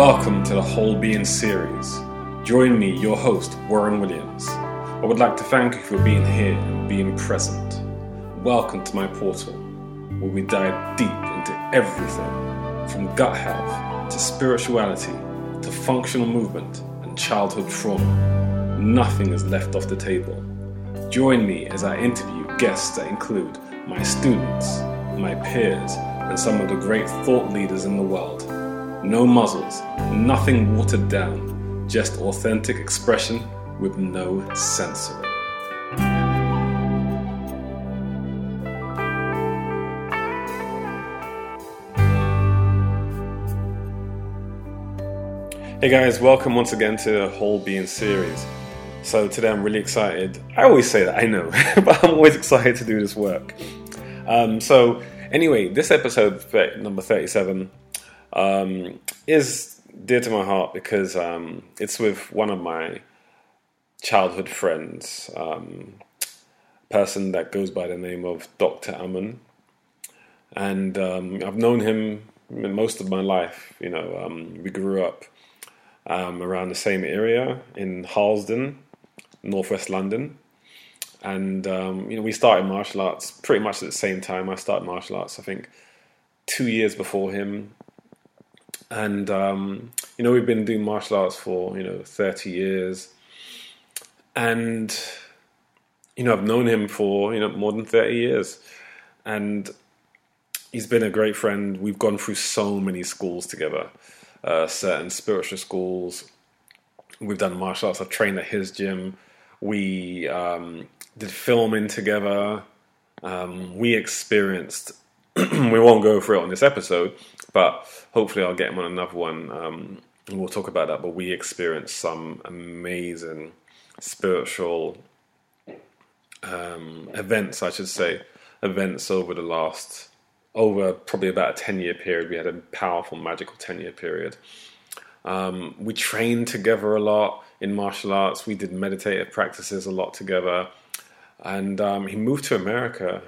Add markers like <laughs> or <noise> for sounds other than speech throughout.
Welcome to the Whole Being series. Join me, your host, Warren Williams. I would like to thank you for being here and being present. Welcome to my portal, where we dive deep into everything from gut health to spirituality to functional movement and childhood trauma. Nothing is left off the table. Join me as I interview guests that include my students, my peers, and some of the great thought leaders in the world. No muzzles, nothing watered down, just authentic expression with no censoring. Hey guys, welcome once again to the Whole Being series. So today I'm really excited. I always say that, I know, <laughs> but I'm always excited to do this work. Um, so anyway, this episode number 37 um, is dear to my heart because um, it's with one of my childhood friends, um, person that goes by the name of Dr. Amun. And um, I've known him most of my life. You know, um, we grew up um, around the same area in Harlesden, northwest London. And um, you know, we started martial arts pretty much at the same time. I started martial arts, I think, two years before him, and um, you know we've been doing martial arts for you know 30 years. And you know I've known him for you know more than 30 years. And he's been a great friend. We've gone through so many schools together uh, certain spiritual schools. We've done martial arts. I've trained at his gym. We um, did filming together. Um, we experienced <clears throat> we won't go through it on this episode but hopefully, I'll get him on another one. Um, we'll talk about that. But we experienced some amazing spiritual um, events, I should say, events over the last over probably about a 10 year period. We had a powerful, magical 10 year period. Um, we trained together a lot in martial arts. We did meditative practices a lot together. And um, he moved to America.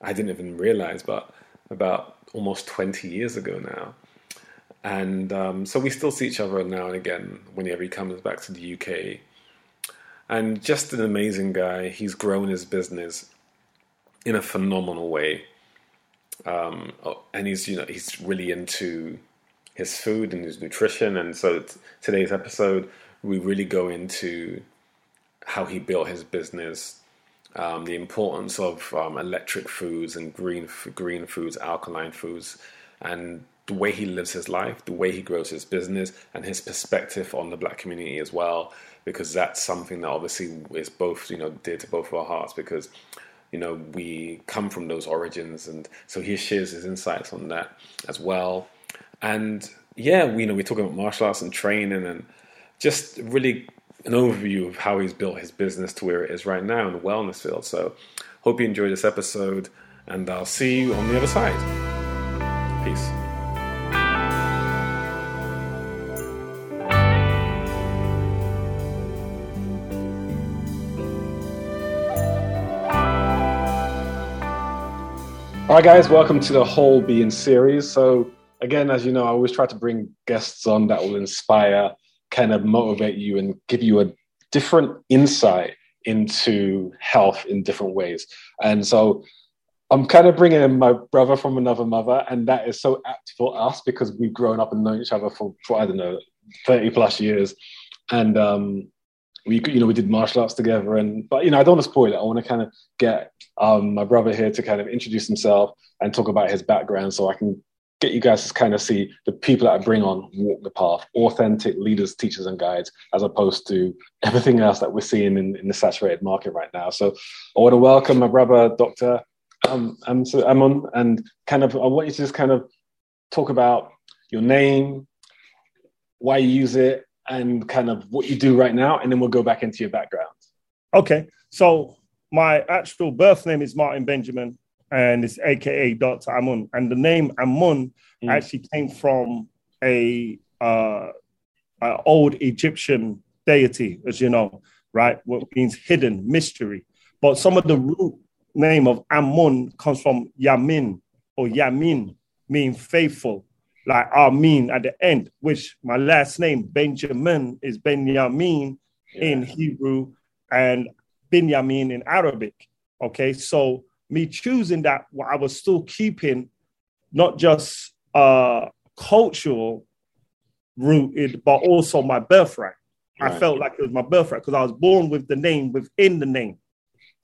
I didn't even realize, but about almost 20 years ago now. And um, so we still see each other now and again whenever he comes back to the UK. And just an amazing guy. He's grown his business in a phenomenal way. Um, oh, and he's, you know, he's really into his food and his nutrition. And so t- today's episode, we really go into how he built his business, um, the importance of um, electric foods and green green foods, alkaline foods, and the way he lives his life, the way he grows his business, and his perspective on the black community as well, because that's something that obviously is both you know dear to both of our hearts because you know we come from those origins, and so he shares his insights on that as well, and yeah, we you know we talk about martial arts and training and just really an overview of how he's built his business to where it is right now in the wellness field. So, hope you enjoyed this episode, and I'll see you on the other side. Peace. All right, guys, welcome to the Whole Being series. So, again, as you know, I always try to bring guests on that will inspire kind of motivate you and give you a different insight into health in different ways. And so I'm kind of bringing in my brother from another mother, and that is so apt for us because we've grown up and known each other for, for I don't know, 30 plus years. And um, we, you know, we did martial arts together. And but you know, I don't want to spoil it. I want to kind of get um, my brother here to kind of introduce himself and talk about his background, so I can get you guys to kind of see the people that I bring on walk the path, authentic leaders, teachers, and guides, as opposed to everything else that we're seeing in, in the saturated market right now. So I want to welcome my brother, Dr. Um, Amun, and kind of I want you to just kind of talk about your name, why you use it, and kind of what you do right now, and then we'll go back into your background. Okay, so my actual birth name is Martin Benjamin and it's AKA Dr. Amun. And the name Amun mm. actually came from a, uh, a old Egyptian deity, as you know, right? What means hidden, mystery. But some of the root name of Amun comes from Yamin or Yamin, meaning faithful. like Amin at the end, which my last name, Benjamin, is Benjamin yeah. in Hebrew and Benjamin in Arabic. Okay, so me choosing that, I was still keeping not just uh, cultural rooted, but also my birthright. Right. I felt like it was my birthright because I was born with the name within the name.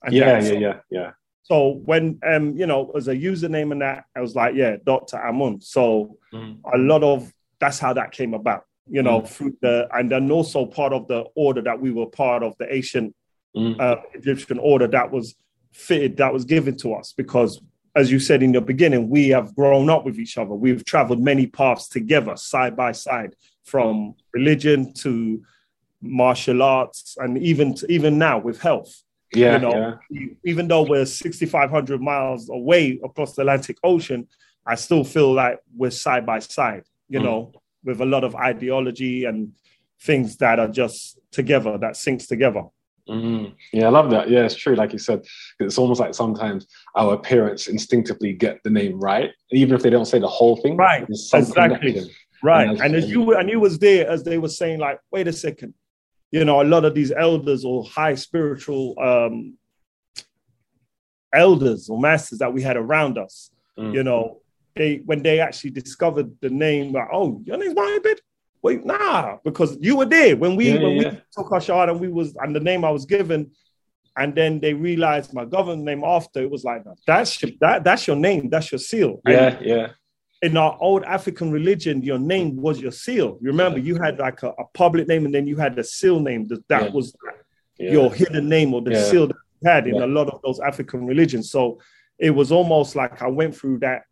And yeah, yeah, yeah, yeah. So when um, you know, as a username and that, I was like, yeah, Dr. Amun. So mm. a lot of that's how that came about, you know, mm. through the and then also part of the order that we were part of the ancient mm. uh, Egyptian order that was fitted, that was given to us because as you said in the beginning, we have grown up with each other. We've traveled many paths together, side by side, from religion to martial arts, and even even now with health. Yeah, you know, yeah. even though we're 6,500 miles away across the Atlantic Ocean, I still feel like we're side by side. You mm. know, with a lot of ideology and things that are just together, that syncs together. Mm-hmm. Yeah, I love that. Yeah, it's true. Like you said, it's almost like sometimes our parents instinctively get the name right, even if they don't say the whole thing. Right. Exactly. Right. And, and as you and you was there as they were saying, like, wait a second, you know, a lot of these elders or high spiritual um, elders or masters that we had around us, mm. you know, they when they actually discovered the name, like, oh, your name's Mohammed. Wait, nah, because you were there when we yeah, when yeah. we took our shot and we was and the name I was given, and then they realized my government name after it was like that's your, that that's your name, that's your seal. Yeah, and yeah. In our old African religion, your name was your seal. Remember, yeah. you had like a, a, public name, and then you had a seal name. That, that was your hidden name or the seal that you had in a lot of those African religions. So it was almost like I went through that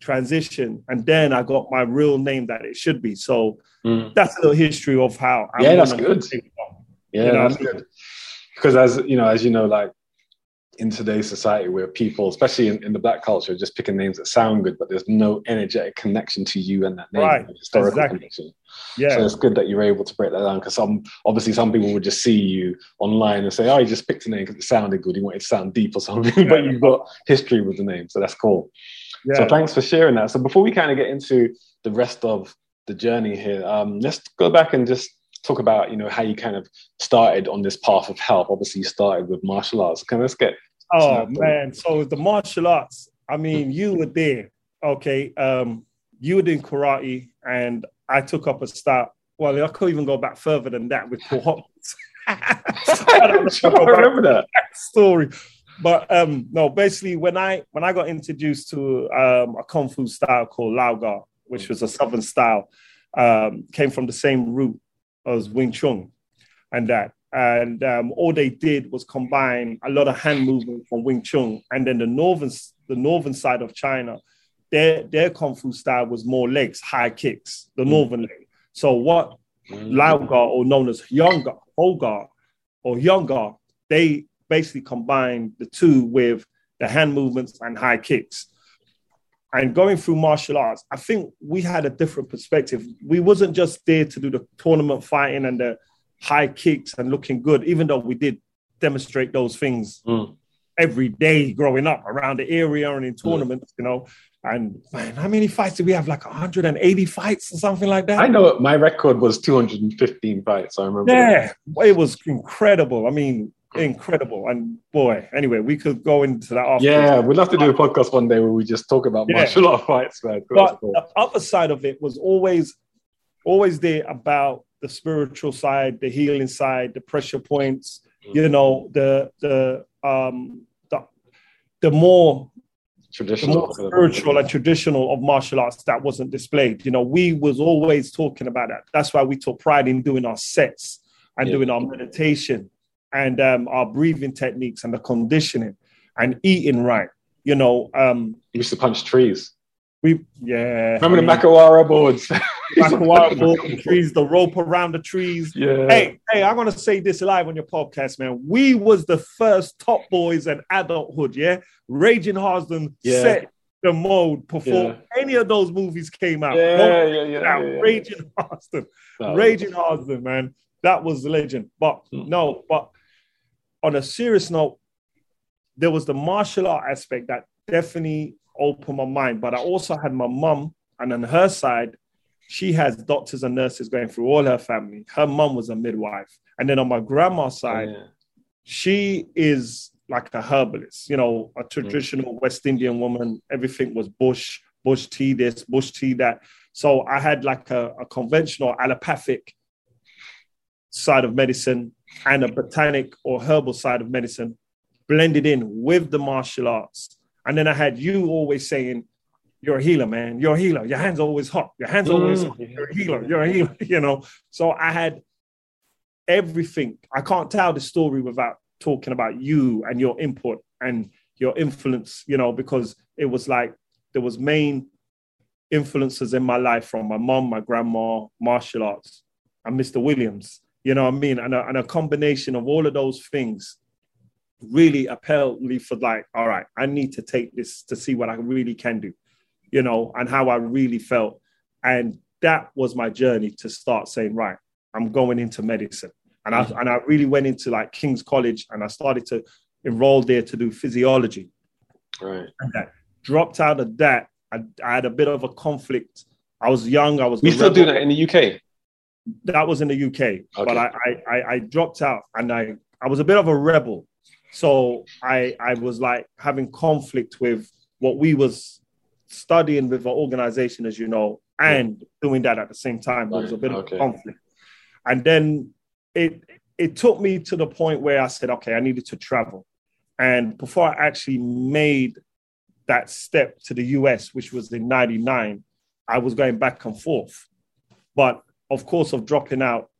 transition and then I got my real name that it should be. So mm. that's a little history of how I'm yeah, that's good. Yeah, you know that's good. Because as you know, as you know, like in today's society where people, especially in, in, the black culture, just picking names that sound good, but there's no energetic connection to you and that name, right. historical exactly. connection. Yeah. So it's good that you're able to break that down because some obviously some people would just see you online and say, "Oh, you just picked a name because it sounded good. You wanted to sound deep or something," <laughs> yeah. but you've got history with the name, so that's cool. Yeah. So thanks for sharing that. So before we kind of get into the rest of the journey here, um, let's go back and just talk about you know how you kind of started on this path of health. Obviously, you started with martial arts. Can let's get Oh man, so the martial arts. I mean, you were there, okay? Um, you were doing karate, and I took up a start. Well, I could even go back further than that with Paul <laughs> I, I <laughs> remember that story. But um, no, basically, when I when I got introduced to um, a kung fu style called Lau Gar, which was a southern style, um, came from the same root as Wing Chun, and that and um, all they did was combine a lot of hand movement from Wing Chun, and then the northern the northern side of China, their their kung fu style was more legs, high kicks, the mm. northern leg. So what mm. Lau Gar, or known as Younger, Hogar, or Younger, they basically combined the two with the hand movements and high kicks. And going through martial arts, I think we had a different perspective. We wasn't just there to do the tournament fighting and the high kicks and looking good, even though we did demonstrate those things mm. every day growing up around the area and in mm. tournaments, mm. you know. And man, how many fights did we have? Like 180 fights or something like that? I know my record was 215 fights. I remember. Yeah, that. it was incredible. I mean, incredible. And boy, anyway, we could go into that after. Yeah, we'd love to do a podcast one day where we just talk about yeah. martial art fights, man. But cool. the other side of it was always, always there about the spiritual side, the healing side, the pressure points, mm-hmm. you know, the the um the the more traditional the more spiritual and traditional of martial arts that wasn't displayed. You know, we was always talking about that. That's why we took pride in doing our sets and yeah. doing our meditation and um, our breathing techniques and the conditioning and eating right. You know, um, used to punch trees. We yeah. Remember I mean, the Makiwara boards? <laughs> <laughs> Makiwara boards, the trees, the rope around the trees. Yeah. Hey, hey, I'm gonna say this live on your podcast, man. We was the first top boys and adulthood, yeah. Raging Husband yeah. set the mode before yeah. any of those movies came out. Yeah, no, yeah, yeah, yeah, yeah, Raging Husband. Raging Husband, man. That was the legend. But mm. no, but on a serious note, there was the martial art aspect that definitely opened my mind. But I also had my mum and on her side, she has doctors and nurses going through all her family. Her mom was a midwife. And then on my grandma's side, oh, yeah. she is like a herbalist, you know, a traditional mm. West Indian woman. Everything was bush, bush tea, this, bush tea, that. So I had like a, a conventional allopathic side of medicine and a botanic or herbal side of medicine blended in with the martial arts. And then I had you always saying, You're a healer, man. You're a healer. Your hands are always hot. Your hands are always hot. Mm. You're a healer. You're a healer, <laughs> you know. So I had everything. I can't tell the story without talking about you and your input and your influence, you know, because it was like there was main influences in my life from my mom, my grandma, martial arts, and Mr. Williams. You know what I mean? And a, and a combination of all of those things really appelled me for like, all right, I need to take this to see what I really can do, you know, and how I really felt. And that was my journey to start saying, right, I'm going into medicine. And I, mm-hmm. and I really went into like King's College and I started to enroll there to do physiology. Right. And that dropped out of that. I, I had a bit of a conflict. I was young. I was. We still do that in the UK. That was in the UK, okay. but I, I I dropped out and I I was a bit of a rebel, so I I was like having conflict with what we was studying with our organization, as you know, and doing that at the same time. There was a bit okay. of conflict, and then it it took me to the point where I said, okay, I needed to travel. And before I actually made that step to the US, which was in 99, I was going back and forth. But of course, of dropping out,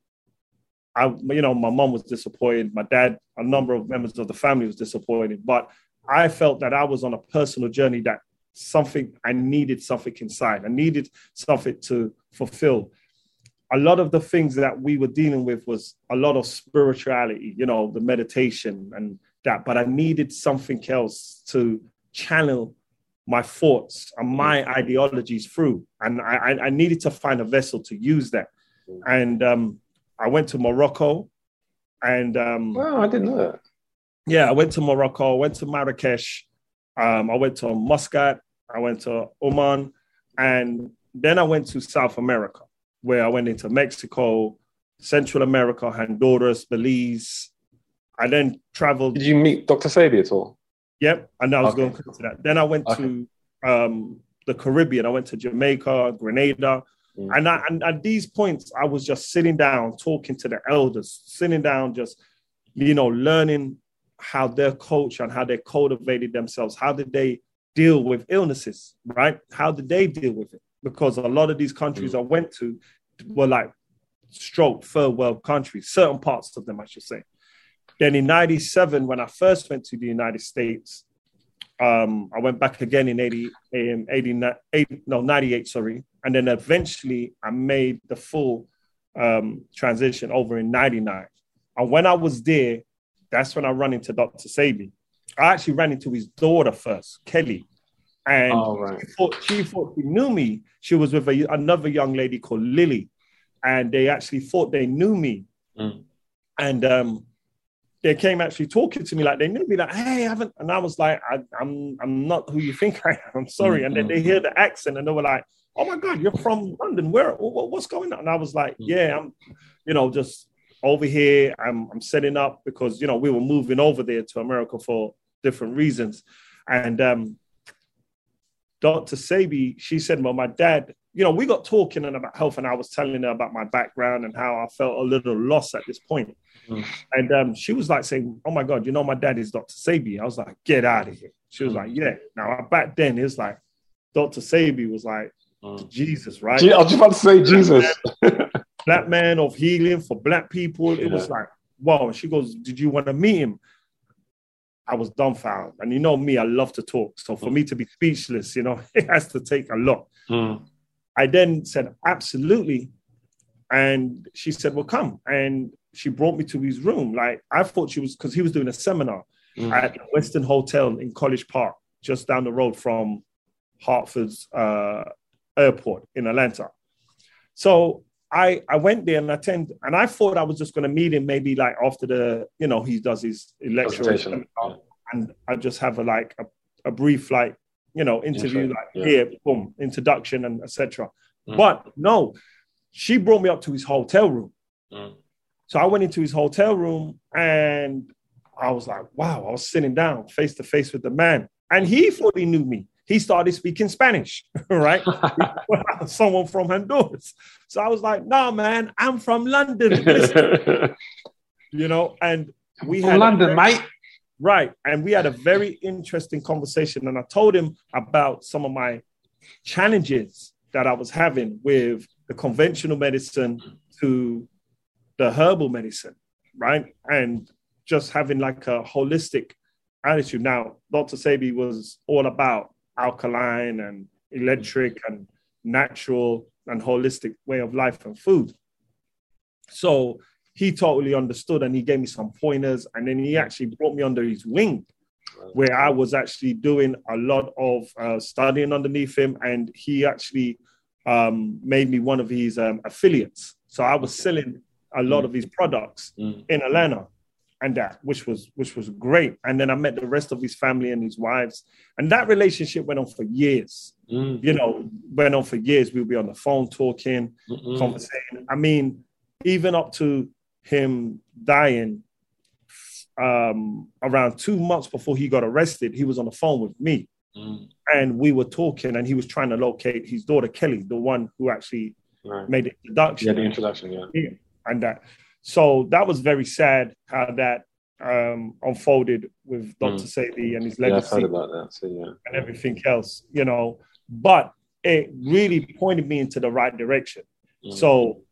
I, you know, my mom was disappointed. My dad, a number of members of the family was disappointed. But I felt that I was on a personal journey that something, I needed something inside. I needed something to fulfill a lot of the things that we were dealing with was a lot of spirituality, you know, the meditation and that. But I needed something else to channel my thoughts and my ideologies through. And I, I needed to find a vessel to use that. And um, I went to Morocco and. Um, wow, I didn't know that. Yeah, I went to Morocco, I went to Marrakesh, um, I went to Muscat, I went to Oman, and then I went to South America where I went into Mexico, Central America, Honduras, Belize. I then traveled. Did you meet Dr. Sebi at all? Yep, and I was okay. going to that. Then I went okay. to um, the Caribbean. I went to Jamaica, Grenada, and, I, and at these points, I was just sitting down, talking to the elders, sitting down, just you know, learning how their culture and how they cultivated themselves. How did they deal with illnesses? Right? How did they deal with it? because a lot of these countries mm. I went to were like stroke third world countries, certain parts of them, I should say. Then in 97, when I first went to the United States, um, I went back again in 80, in 80, no, 98, sorry. And then eventually I made the full um, transition over in 99. And when I was there, that's when I ran into Dr. Sebi. I actually ran into his daughter first, Kelly. And oh, right. she, thought, she thought she knew me. She was with a, another young lady called Lily. And they actually thought they knew me. Mm. And um, they came actually talking to me like they knew me, like, hey, I haven't. And I was like, I, am I'm, I'm not who you think <laughs> I am. I'm sorry. Mm-hmm. And then they hear the accent and they were like, oh my God, you're from London. Where, what's going on? And I was like, mm. yeah, I'm, you know, just over here. I'm, I'm setting up because, you know, we were moving over there to America for different reasons. And um, Dr. Sebi, she said, Well, my dad, you know, we got talking and about health, and I was telling her about my background and how I felt a little lost at this point. Mm. And um, she was like saying, Oh my God, you know, my dad is Dr. Sebi." I was like, Get out of here. She was mm. like, Yeah. Now, back then, it's like Dr. Sebi was like mm. Jesus, right? I was just about to say Jesus. <laughs> black man of healing for black people. It yeah. was like, wow. She goes, Did you want to meet him? I was dumbfounded. And you know me, I love to talk. So for mm. me to be speechless, you know, <laughs> it has to take a lot. Mm. I then said, absolutely. And she said, well, come. And she brought me to his room. Like I thought she was, because he was doing a seminar mm. at the Westin Hotel in College Park, just down the road from Hartsfield's uh, airport in Atlanta. So I I went there and attend, and I thought I was just going to meet him maybe like after the you know he does his lecture and I just have a like a, a brief like you know, interview Intro, like yeah. here, boom, introduction and etc. Mm. But no, she brought me up to his hotel room. Mm. So I went into his hotel room and I was like, wow, I was sitting down face to face with the man. And he thought he knew me. He started speaking Spanish, <laughs> right? <laughs> Someone from Honduras. So I was like, no, man, I'm from London. <laughs> You know, and we From a London, very- mate. Right. And we had a very interesting conversation. And I told him about some of my challenges that I was having with the conventional medicine to the herbal medicine, right? And just having like a holistic attitude. Now, Dr. Sebi was all about alkaline and electric and natural and holistic way of life and food. So he totally understood and he gave me some pointers and then he actually brought me under his wing where I was actually doing a lot of uh, studying underneath him, and he actually um, made me one of his um, affiliates. So I was selling a lot of his products Mm. in Atlanta, and that which was which was great. And then I met the rest of his family and his wives, and that relationship went on for years. Mm. You know, went on for years. We'd be on the phone talking, Mm-mm. conversating. I mean, even up to him dying, um, around two months before he got arrested, he was on the phone with me, Mm. and we were talking, and he was trying to locate his daughter Kelly, the one who actually Right. made the introduction, Yeah, the introduction. Yeah. And that. So that was very sad how that um, unfolded with Dr. Sebi and his Yeah, legacy about that. So yeah. and everything else, you know. But it really pointed me into the right direction. Mm. So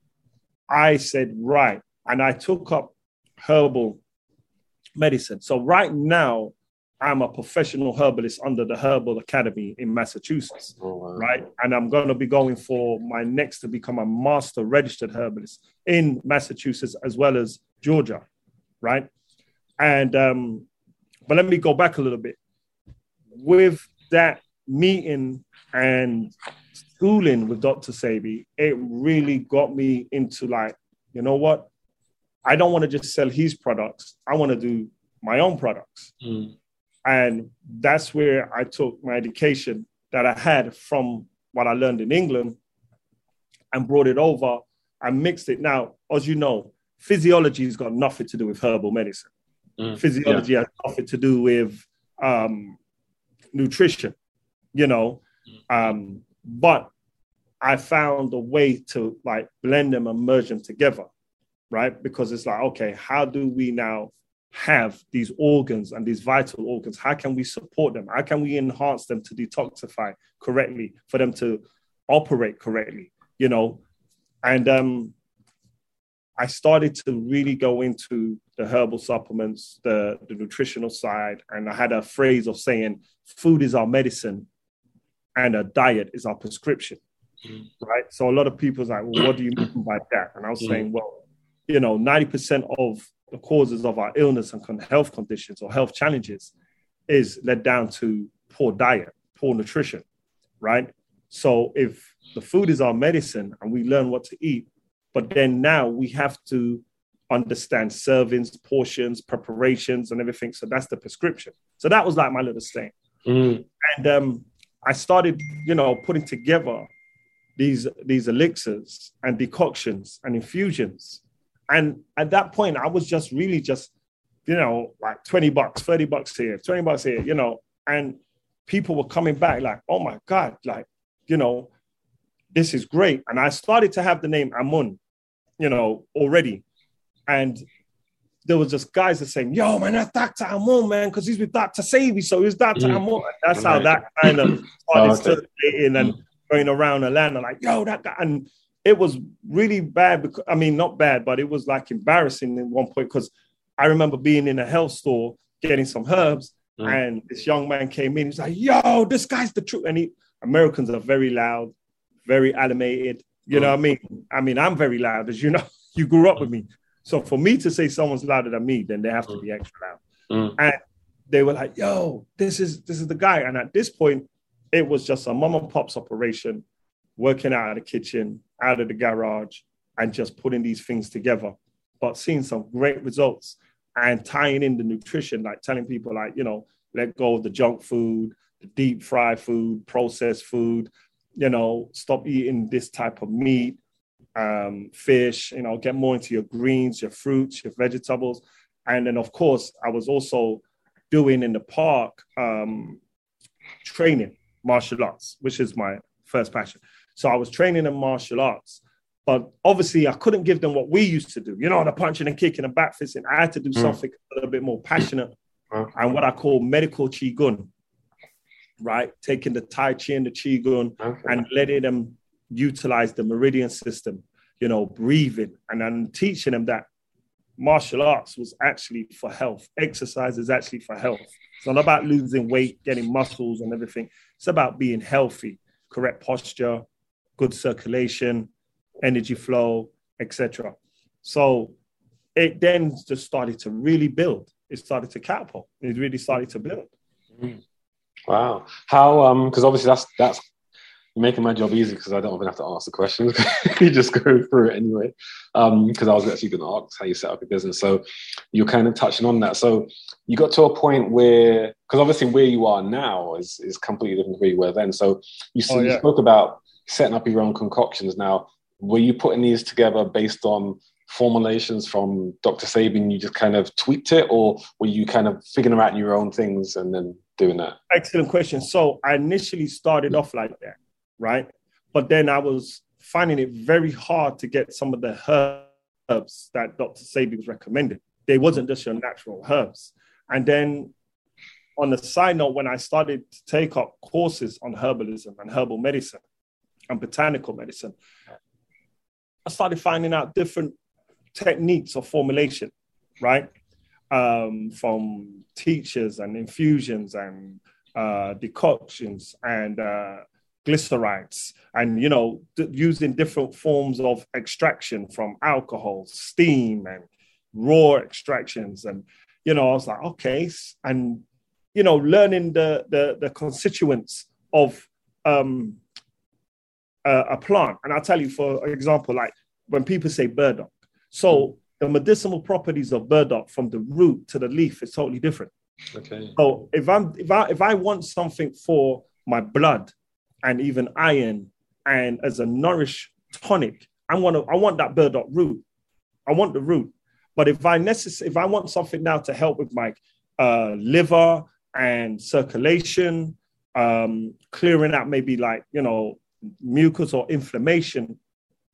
I said, right. And I took up herbal medicine. So right now, I'm a professional herbalist under the Herbal Academy in Massachusetts, Oh, wow. right? And I'm going to be going for my next to become a master registered herbalist in Massachusetts as well as Georgia, right? And, um, but let me go back a little bit. With that meeting and schooling with Dr. Sebi, it really got me into like, you know what? I don't want to just sell his products. I want to do my own products. Mm. And that's where I took my education that I had from what I learned in England and brought it over and mixed it. Now, as you know, physiology has got nothing to do with herbal medicine. Mm. Physiology has nothing to do with um, nutrition, you know. Um, but I found a way to like blend them and merge them together, right? Because it's like, okay, how do we now have these organs and these vital organs? How can we support them? How can we enhance them to detoxify correctly for them to operate correctly? You know, and um, I started to really go into the herbal supplements, the, the nutritional side, and I had a phrase of saying, food is our medicine and a diet is our prescription. Mm. Right. So a lot of people's like, well, what do you mean by that? And I was Mm. saying, well, you know, 90% of the causes of our illness and health conditions or health challenges is led down to poor diet, poor nutrition, right? So if the food is our medicine and we learn what to eat, but then now we have to understand servings, portions, preparations, and everything. So that's the prescription. So that was like my little thing. Mm. And um, I started, you know, putting together these these elixirs and decoctions and infusions. And at that point, I was just really just, you know, like 20 bucks, 30 bucks here, 20 bucks here, you know, and people were coming back like, oh my God, like, you know, this is great. And I started to have the name Amun, you know, already. And there was just guys that saying, yo, man, that's Dr. Amun, man, because he's with Dr. Sebi. So he's Dr. Mm. Amun. That's how that kind of <clears throat> Oh, started okay. circulating and going around Atlanta, like, yo, that guy. And it was really bad because I mean, not bad, but it was like embarrassing at one point because I remember being in a health store getting some herbs, Mm. and this young man came in. He's like, "Yo, this guy's the truth." And he, Americans are very loud, very animated. You know what I mean? I mean, I'm very loud, as you know. <laughs> You grew up with me, so for me to say someone's louder than me, then they have to be extra loud. Mm. And they were like, "Yo, this is this is the guy." And at this point, it was just a mom and pop's operation, working out of the kitchen, out of the garage, and just putting these things together. But seeing some great results and tying in the nutrition, like telling people, like you know, let go of the junk food, the deep fried food, processed food, you know, stop eating this type of meat, um, fish, you know, get more into your greens, your fruits, your vegetables. And then, of course, I was also doing in the park um, training martial arts, which is my first passion. So I was training in martial arts, but obviously I couldn't give them what we used to do, you know, the punching and kicking and back fisting. I had to do mm. something a little bit more passionate <clears throat> and what I call medical qigong, right? Taking the Tai Chi and the qigong okay. and letting them utilize the meridian system, you know, breathing, and then teaching them that martial arts was actually for health. Exercise is actually for health. It's not about losing weight, getting muscles, and everything. It's about being healthy, correct posture, good circulation, energy flow, etc. So it then just started to really build it started to catapult. It really started to build. Mm. Wow. How um because obviously that's that's making my job easy because I don't even have to ask the questions. <laughs> you just go through it anyway. Um, because I was actually going to ask how you set up your business. So you're kind of touching on that. So you got to a point where, because obviously where you are now is is completely different from where you were then. So you, oh, yeah. you spoke about setting up your own concoctions. Now, were you putting these together based on formulations from Dr. Sebi, you just kind of tweaked it, or were you kind of figuring out your own things and then doing that? Excellent question. So I initially started off like that, right? But then I was finding it very hard to get some of the herbs that Dr. Sebi was recommending. They wasn't just your natural herbs. And then on the side note, when I started to take up courses on herbalism and herbal medicine and botanical medicine, I started finding out different techniques of formulation, right? Um, from tinctures and infusions and uh, decoctions and uh, glycerites and you know d- using different forms of extraction from alcohol steam and raw extractions and you know i was like okay and you know learning the the, the constituents of um, a, a plant and i'll tell you for example like when people say burdock so the medicinal properties of burdock from the root to the leaf is totally different. Okay. So if I'm if I if I want something for my blood and even iron and as a nourish tonic, I want to I want that burdock root. I want the root. But if I necess- if I want something now to help with my uh, liver and circulation, um, clearing out maybe like you know mucus or inflammation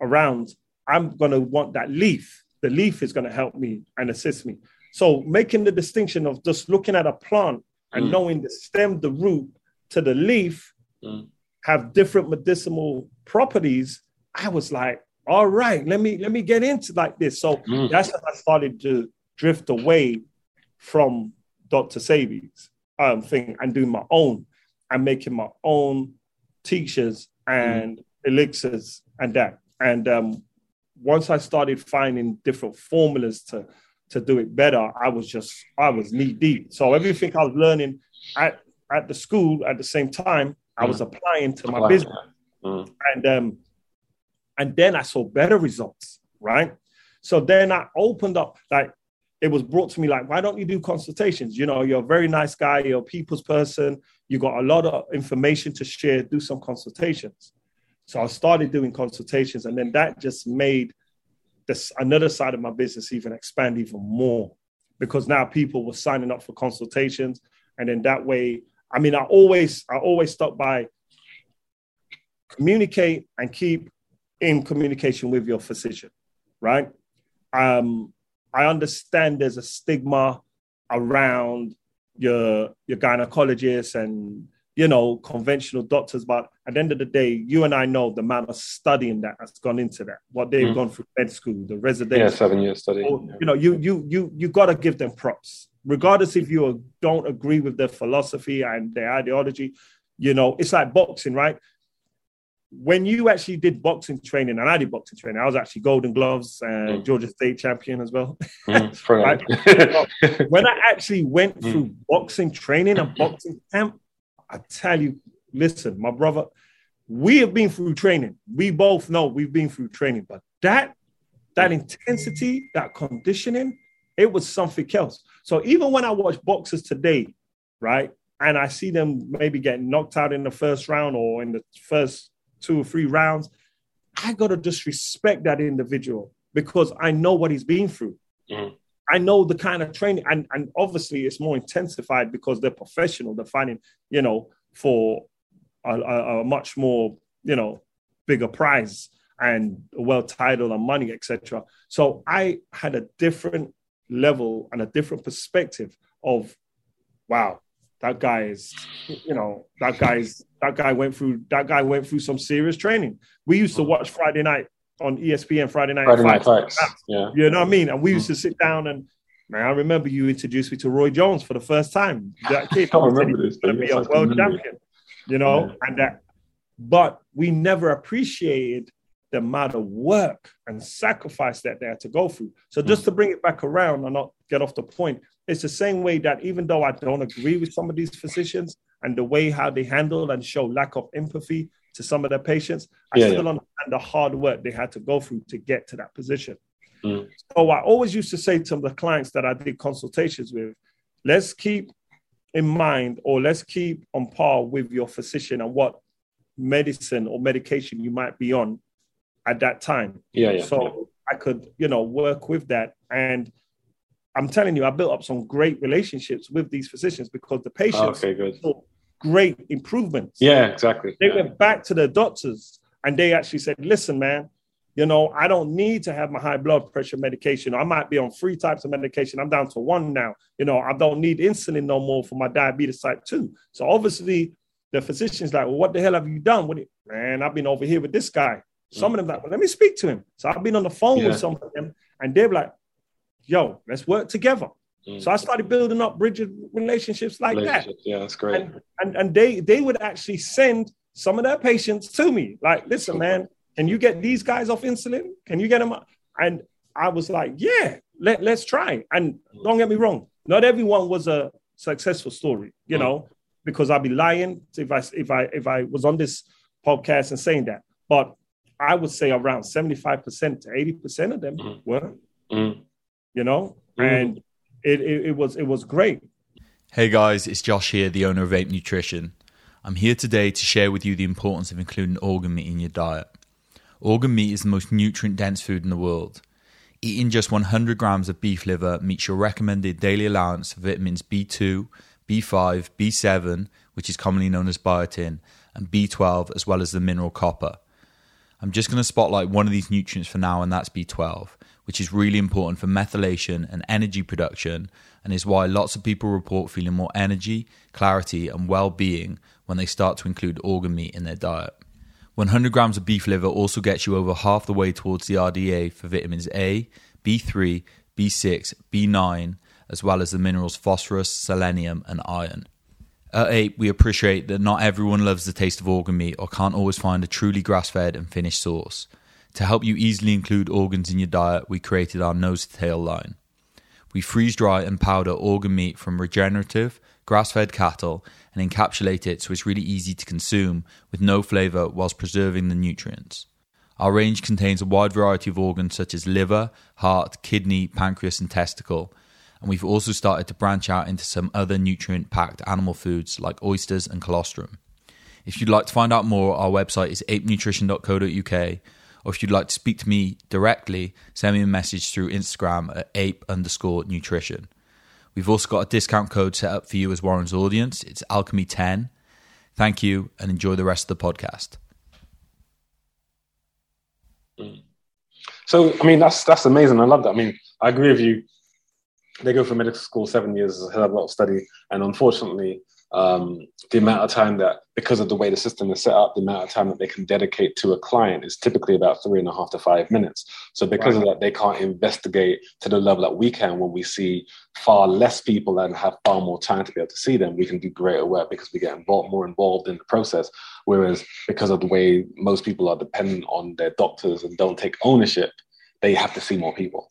around, I'm going to want that leaf. The leaf is going to help me and assist me. So making the distinction of just looking at a plant and mm. knowing the stem, the root to the leaf mm. have different medicinal properties, I was like, all right, let me let me get into like this. So mm. that's when I started to drift away from Dr. Sebi's um, thing and doing my own and making my own tinctures and mm. elixirs and that. And um, once I started finding different formulas to to do it better, I was just I was knee deep. So everything I was learning at at the school at the same time, I was mm. applying to my business, mm. and um, and then I saw better results. Right. So then I opened up like it was brought to me like, why don't you do consultations? You know, you're a very nice guy, you're a people's person, you got a lot of information to share, do some consultations. So I started doing consultations, and then that just made this another side of my business even expand even more because now people were signing up for consultations, and then that way, I mean, I always I always stop by communicate and keep in communication with your physician, right? Um, I understand there's a stigma around your your gynecologist and you know, conventional doctors. But at the end of the day, you and I know the amount of studying that has gone into that, what they've mm. gone through med school, the residential. Yeah, seven years study. You know, you you you you got to give them props, regardless if you don't agree with their philosophy and their ideology. You know, it's like boxing, right? When you actually did boxing training, and I did boxing training, I was actually Golden Gloves and mm. Georgia State champion as well. Mm, <laughs> right? when I actually went mm. through boxing training and boxing camp, I tell you, listen, my brother, we have been through training. We both know we've been through training, but that that intensity, that conditioning, it was something else. So even when I watch boxers today, right, and I see them maybe getting knocked out in the first round or in the first two or three rounds, I gotta just respect that individual because I know what he's been through. Mm-hmm. I know the kind of training, and, and obviously it's more intensified because they're professional. They're fighting, you know, for a, a, a much more, you know, bigger prize and well title and money, etc. So I had a different level and a different perspective of, wow, that guy is, you know, that guy's that guy went through that guy went through some serious training. We used to watch Friday night on ESPN Friday night. Friday night fights. Yeah. You know what I mean? And we used to sit down and man, I remember you introduced me to Roy Jones for the first time. <laughs> That kid I remember this. To be a world champion. You know, yeah. and that, but we never appreciated the amount of work and sacrifice that they had to go through. So just mm. to bring it back around and not get off the point, it's the same way that even though I don't agree with some of these physicians and the way how they handle and show lack of empathy to some of their patients, I yeah, still yeah. understand the hard work they had to go through to get to that position. Mm. So I always used to say to the clients that I did consultations with, let's keep in mind or let's keep on par with your physician and what medicine or medication you might be on at that time. Yeah, yeah. So yeah. I could, you know, work with that. And I'm telling you, I built up some great relationships with these physicians because the patients okay, good. great improvements. Yeah, exactly. They yeah. went back to the doctors and they actually said, listen, man, you know, I don't need to have my high blood pressure medication. I might be on three types of medication. I'm down to one now. You know, I don't need insulin no more for my diabetes type 2. So obviously, the physician's like, well, what the hell have you done? What it man, I've been over here with this guy. Some mm. of them like, well, let me speak to him. So I've been on the phone yeah. with some of them, and they're like, yo, let's work together. Mm. So I started building up bridge relationships like that. Yeah, that's great. And, and, and they they would actually send some of their patients to me. Like, listen, man, can you get these guys off insulin? Can you get them? And I was like, yeah, let, let's try. And don't get me wrong, not everyone was a successful story, you mm. know, because I'd be lying if I if I if I was on this podcast and saying that. But I would say around 75% to 80% of them mm. were, mm. You know, and it, it, it was it was great. Hey guys, it's Josh here, the owner of Ape Nutrition. I'm here today to share with you the importance of including organ meat in your diet. Organ meat is the most nutrient dense food in the world. Eating just 100 grams of beef liver meets your recommended daily allowance of vitamins B2, B5, B7, which is commonly known as biotin, and B12, as well as the mineral copper. I'm just going to spotlight one of these nutrients for now, and that's B12, which is really important for methylation and energy production, and is why lots of people report feeling more energy, clarity, and well being when they start to include organ meat in their diet. 100 grams of beef liver also gets you over half the way towards the RDA for vitamins A, B3, B6, B9, as well as the minerals phosphorus, selenium, and iron. At we appreciate that not everyone loves the taste of organ meat or can't always find a truly grass fed and finished source. To help you easily include organs in your diet, we created our nose to tail line. We freeze dry and powder organ meat from regenerative, grass fed cattle and encapsulate it so it's really easy to consume with no flavour whilst preserving the nutrients. Our range contains a wide variety of organs such as liver, heart, kidney, pancreas, and testicle. And we've also started to branch out into some other nutrient packed animal foods like oysters and colostrum. If you'd like to find out more, our website is apenutrition.co.uk. Or if you'd like to speak to me directly, send me a message through Instagram at ape underscore nutrition. We've also got a discount code set up for you as Warren's audience. It's Alchemy10. Thank you and enjoy the rest of the podcast. So, I mean, that's that's amazing. I love that. I mean, I agree with you. They go for medical school seven years, a hell of a lot of study, and unfortunately, um, the amount of time that, because of the way the system is set up, the amount of time that they can dedicate to a client is typically about three and a half to five minutes. So, because of that, they can't investigate to the level that we can when we see far less people and have far more time to be able to see them. We can do greater work because we get involved, more involved in the process. Whereas, because of the way most people are dependent on their doctors and don't take ownership, they have to see more people.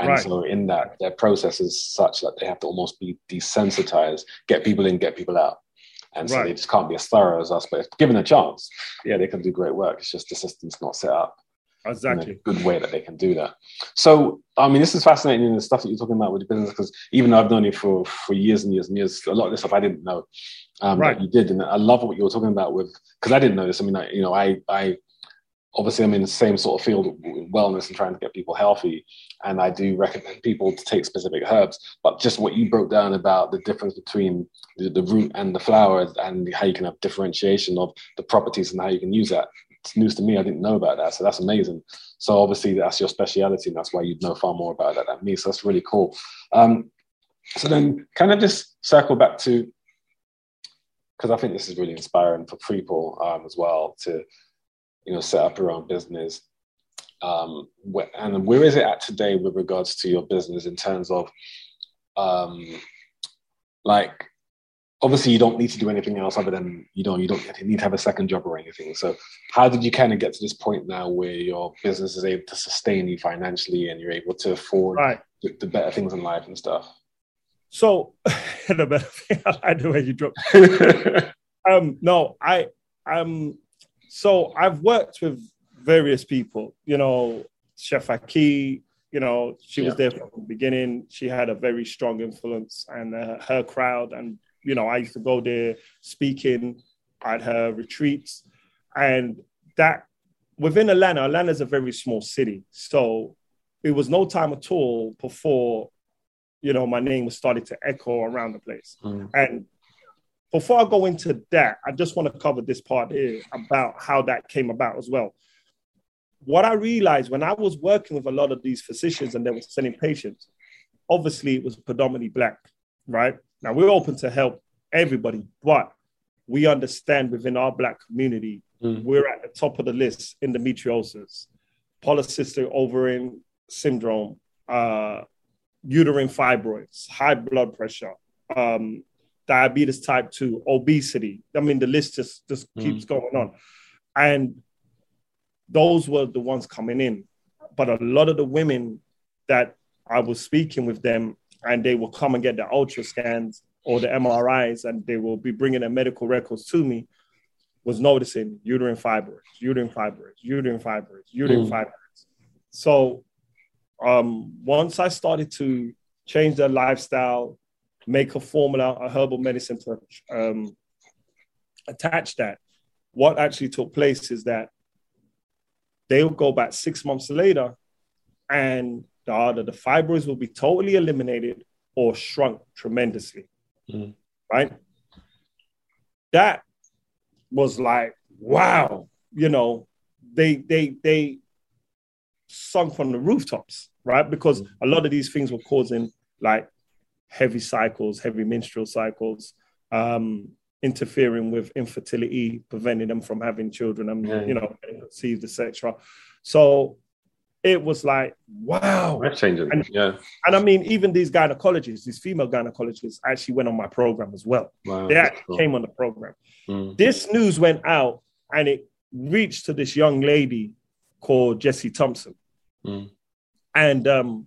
And right. so in that, their process is such that they have to almost be desensitized, get people in, get people out. And so right. they just can't be as thorough as us. But if given a chance, yeah, they can do great work. It's just the system's not set up. exactly good way that they can do that. So, I mean, this is fascinating the stuff that you're talking about with the business because even though I've known you for for years and years and years, a lot of this stuff I didn't know um, right. that you did, and I love what you were talking about with because I didn't know this. I mean, I, you know, I I obviously I'm in the same sort of field wellness and trying to get people healthy, and I do recommend people to take specific herbs. But just what you broke down about the difference between the, the root and the flower, and how you can have differentiation of the properties and how you can use that. It's news to me. I didn't know about that, so that's amazing. So obviously that's your speciality, and that's why you'd know far more about that than me. So that's really cool. Um, so then, kind of just circle back to because I think this is really inspiring for people um, as well to you know set up your own business. Um, wh- and where is it at today with regards to your business in terms of um, like obviously you don't need to do anything else other than you know you don't need to have a second job or anything so how did you kind of get to this point now where your business is able to sustain you financially and you're able to afford right. the, the, better things in life and stuff so <laughs> the better thing <laughs> i do when you drop <laughs> um no i um so i've worked with various people you know chef Ahki you know she yeah. was there from the beginning she had a very strong influence and uh, her crowd and you know, I used to go there speaking at her retreats, and that within Atlanta, Atlanta is a very small city, so it was no time at all before, you know, my name was started to echo around the place. Mm. And before I go into that, I just want to cover this part here about how that came about as well. What I realized when I was working with a lot of these physicians and they were sending patients, obviously it was predominantly black, right? Now we're open to help everybody, but we understand within our black community, mm. we're at the top of the list endometriosis, polycystic ovarian syndrome, uh, uterine fibroids, high blood pressure, um, diabetes type 2, obesity. I mean, the list just, just mm. keeps going on. And those were the ones coming in. But a lot of the women that I was speaking with them and they will come and get the ultra scans or the MRIs and they will be bringing their medical records to me was noticing uterine fibroids, uterine fibroids, uterine fibroids, uterine mm. fibroids. So um, once I started to change their lifestyle, make a formula, a herbal medicine to um, attach that, what actually took place is that they will go back six months later and the, either the fibroids will be totally eliminated or shrunk tremendously. Mm. Right? That was like, wow, you know, they they they sung from the rooftops, right? Because mm. a lot of these things were causing like heavy cycles, heavy menstrual cycles, um, interfering with infertility, preventing them from having children and yeah. you know conceived, etc. So it was like, wow. Life changing. And, yeah. And I mean, even these gynecologists, these female gynecologists actually went on my program as well. Wow, they actually cool. came on the program. Mm. This news went out and it reached to this young lady called Jessie Thompson. Mm. And um,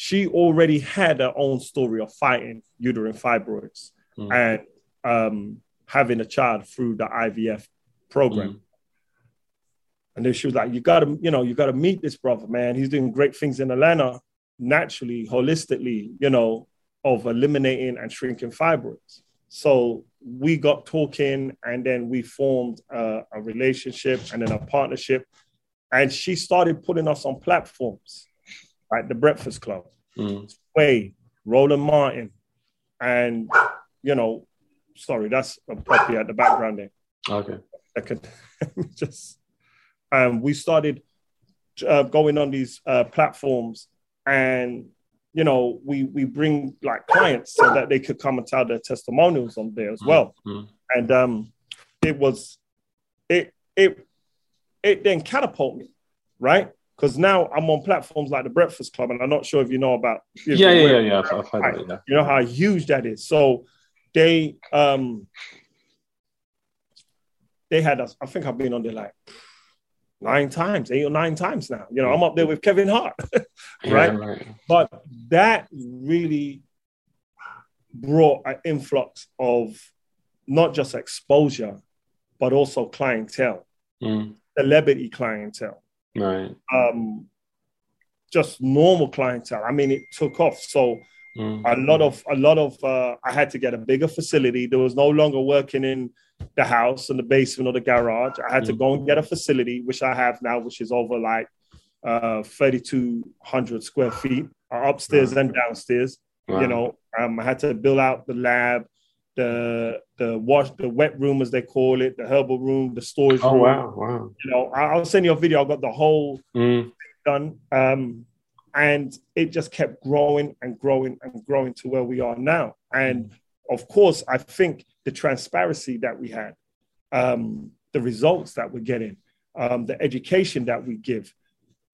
she already had her own story of fighting uterine fibroids mm. and um, having a child through the IVF program. Mm. And then she was like, "You got to, you know, you got to meet this brother, man. He's doing great things in Atlanta, naturally, holistically, you know, of eliminating and shrinking fibroids." So we got talking, and then we formed a, a relationship and then a partnership. And she started putting us on platforms, like the Breakfast Club, mm. Way, Roland Martin, and you know, sorry, that's a puppy at the background there. Okay. I could <laughs> just and we started uh, going on these uh, platforms and you know we we bring like clients so that they could come and tell their testimonials on there as well mm-hmm. and um it was it it it then catapulted me right because now I'm on platforms like the Breakfast Club, and I'm not sure if you know about. Yeah, yeah, yeah, yeah, I've, I've yeah. You know how huge that is. So they um they had us. I think I've been on there like nine times, eight or nine times now. You know, I'm up there with Kevin Hart, <laughs> right? Yeah, right? But that really brought an influx of not just exposure, but also clientele, mm. celebrity clientele. Right. um, just normal clientele. I mean, it took off. So Mm. a lot of a lot of uh, I had to get a bigger facility. There was no longer working in the house in the basement or the garage. I had to go and get a facility, which I have now, which is over like uh, 3,200 square feet, uh, upstairs and downstairs. Wow. You know, um, I had to build out the lab, the the wash, the wet room as they call it, the herbal room, the storage Oh room. wow, wow. You know, I'll send you a video. I've got the whole Mm. done. Um, and it just kept growing and growing and growing to where we are now. And of course, I think the transparency that we had, um, the results that we're getting, um, the education that we give,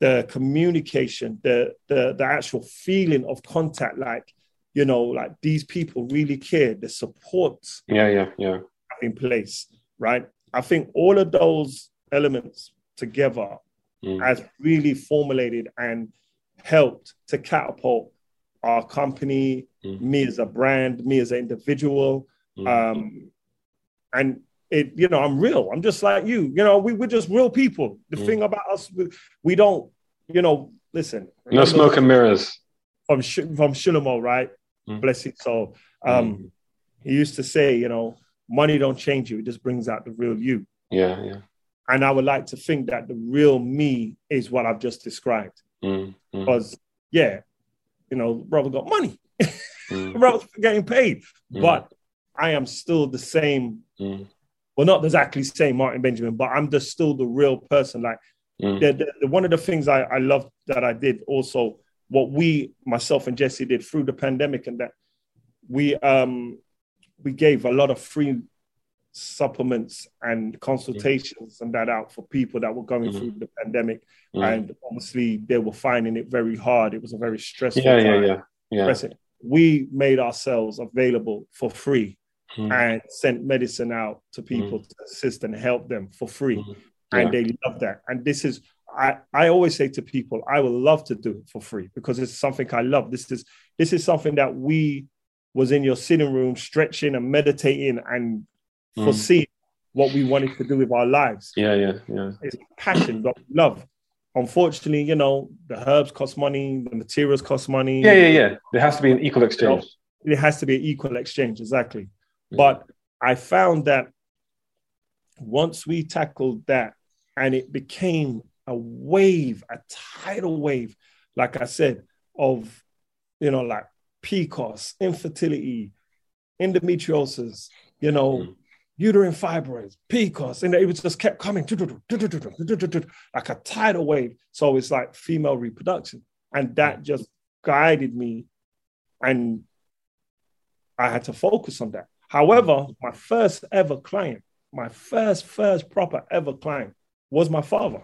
the communication, the, the the actual feeling of contact, like you know, like these people really care, the support Yeah, yeah, yeah. in place, right? I think all of those elements together Mm. has really formulated and helped to catapult our company, Mm. me as a brand, me as an individual. Mm. Um, and it, you know, I'm real. I'm just like you. You know, we, we're just real people. The Mm. thing about us, we, we don't, you know, listen. no smoke and mirrors. From, Sh- from Shilamo, right? Mm. Bless his soul. Um, He used to say, you know, money don't change you. It just brings out the real you. Yeah, yeah. And I would like to think that the real me is what I've just described. Mm. Mm. Because, yeah, you know, brother got money, Mm. <laughs> brother's getting paid, Mm. but I am still the same. Mm. Well, not exactly same Martin Benjamin, but I'm just still the real person. Like Mm. the, the, the- one of the things I, I love that I did also, what we, myself and Jesse did through the pandemic, and that we um we gave a lot of free supplements and consultations and that out for people that were going Mhm. through the pandemic, Mm. and obviously they were finding it very hard. It was a very stressful Yeah, yeah, time. yeah. Yeah. Pressing. We made ourselves available for free Mm. and sent medicine out to people to assist and help them for free. Mhm. And they love that. And this is, I, I always say to people, I would love to do it for free because it's something I love. This is this is something that we was in your sitting room stretching and meditating and Mm. foreseeing what we wanted to do with our lives. Yeah, yeah, yeah. It's passion, but love. Unfortunately, you know, the herbs cost money, the materials cost money. Yeah, yeah, yeah. There has to be an equal exchange. It has to be an equal exchange, exactly. Yeah. But I found that once we tackled that and it became a wave, a tidal wave, like I said, of, you know, like PCOS, infertility, endometriosis, you know, Mm. uterine fibroids, PCOS, and it was just kept coming like a tidal wave. So it's like female reproduction. And that just guided me and I had to focus on that. However, my first ever client, my first, first proper ever client was my father.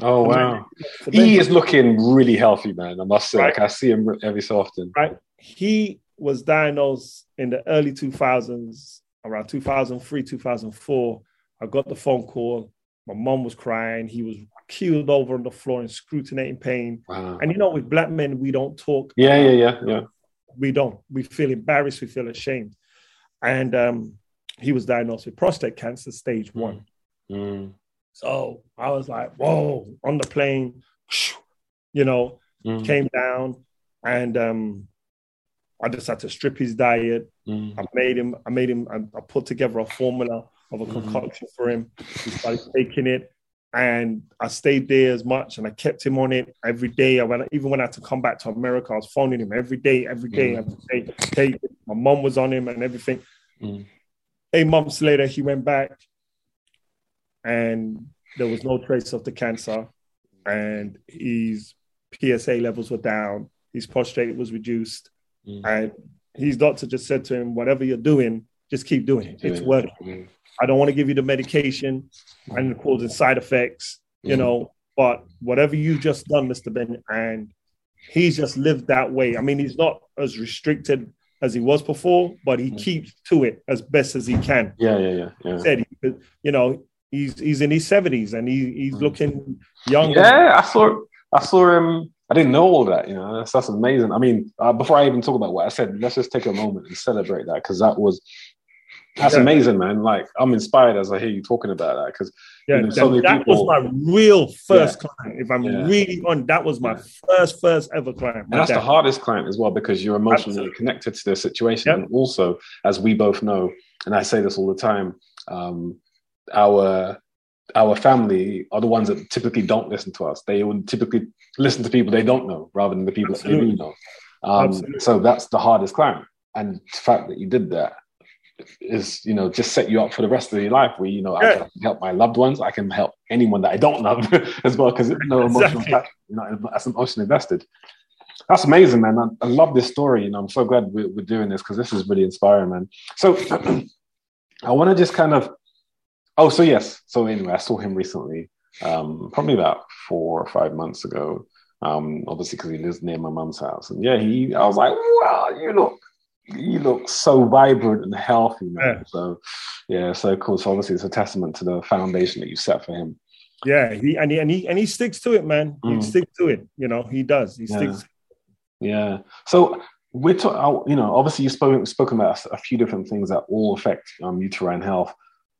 Oh wow. He is looking really healthy, man. I must say. Right. Like I see him every so often. right? He was diagnosed in the early 2000s, around 2003, 2004. I got the phone call. My mom was crying. He was keeled over on the floor in scrutinizing pain. Wow. And you know, with black men, we don't talk. Yeah, yeah, yeah, yeah. We don't. We feel embarrassed. We feel ashamed. And um, he was diagnosed with prostate cancer, stage one. Mm. So I was like, whoa, on the plane, <sniffs> you know, Mm. came down and um, I just had to strip his diet. Mm. I made him, I made him, I, I put together a formula of a Mhm. concoction for him. He started taking it and I stayed there as much and I kept him on it every day. I went, even when I had to come back to America, I was phoning him every day, every day, Mhm. every day. Take. My mom was on him and everything. Mm. Eight months later, he went back and there was no trace of the cancer and his PSA levels were down. His prostate was reduced. Mm. And his doctor just said to him, whatever you're doing, just keep doing it. It's working. Mm. I don't want to give you the medication and causing side effects, you Mhm. know, but whatever you've just done, Mr. Ben, and he's just lived that way. I mean, he's not as restricted as he was before, but he Mhm. keeps to it as best as he can. Yeah, yeah, yeah, yeah. Said, he- you know, he's he's in his 70s and he, he's Mhm. looking young. Yeah, I saw. I saw him. I didn't know all that. You know, that's, that's amazing. I mean, uh, before I even talk about what I said, let's just take a moment and celebrate that because that was that's Yeah. amazing, man. Like I'm inspired as I hear you talking about that because Yeah, You know, so that, that people- was my real first client. If I'm Yeah. really on, that was my first, first ever client. And that's the hardest client as well because you're emotionally Absolutely. connected to their situation. Yep. And also, as we both know, and I say this all the time, um, our our family are the ones that typically don't listen to us. They would typically listen to people they don't know rather than the people that they do know. Um, so that's the hardest client. And the fact that you did that is, you know, just set you up for the rest of your life where, you know, I can help my loved ones. I can help anyone that I don't love <laughs> as well because no emotional Exactly. you know, that's emotionally invested. That's amazing, man. I, I love this story. You know, I'm so glad we're, we're doing this because this is really inspiring, man. So <clears throat> I want to just kind of, oh, so yes. So anyway, I saw him recently, um, probably about four or five months ago. Um, obviously because he lives near my mum's house, and yeah, he. I was like, wow, you look, you look so vibrant and healthy, man. Yeah. So yeah, so cool. So obviously, it's a testament to the foundation that you set for him. Yeah, he and he and he and he sticks to it, man. He Mm. sticks to it. You know, he does. He Yeah. sticks. Yeah. So we're talking, you know, obviously you've spoken, spoken about a few different things that all affect um, uterine health.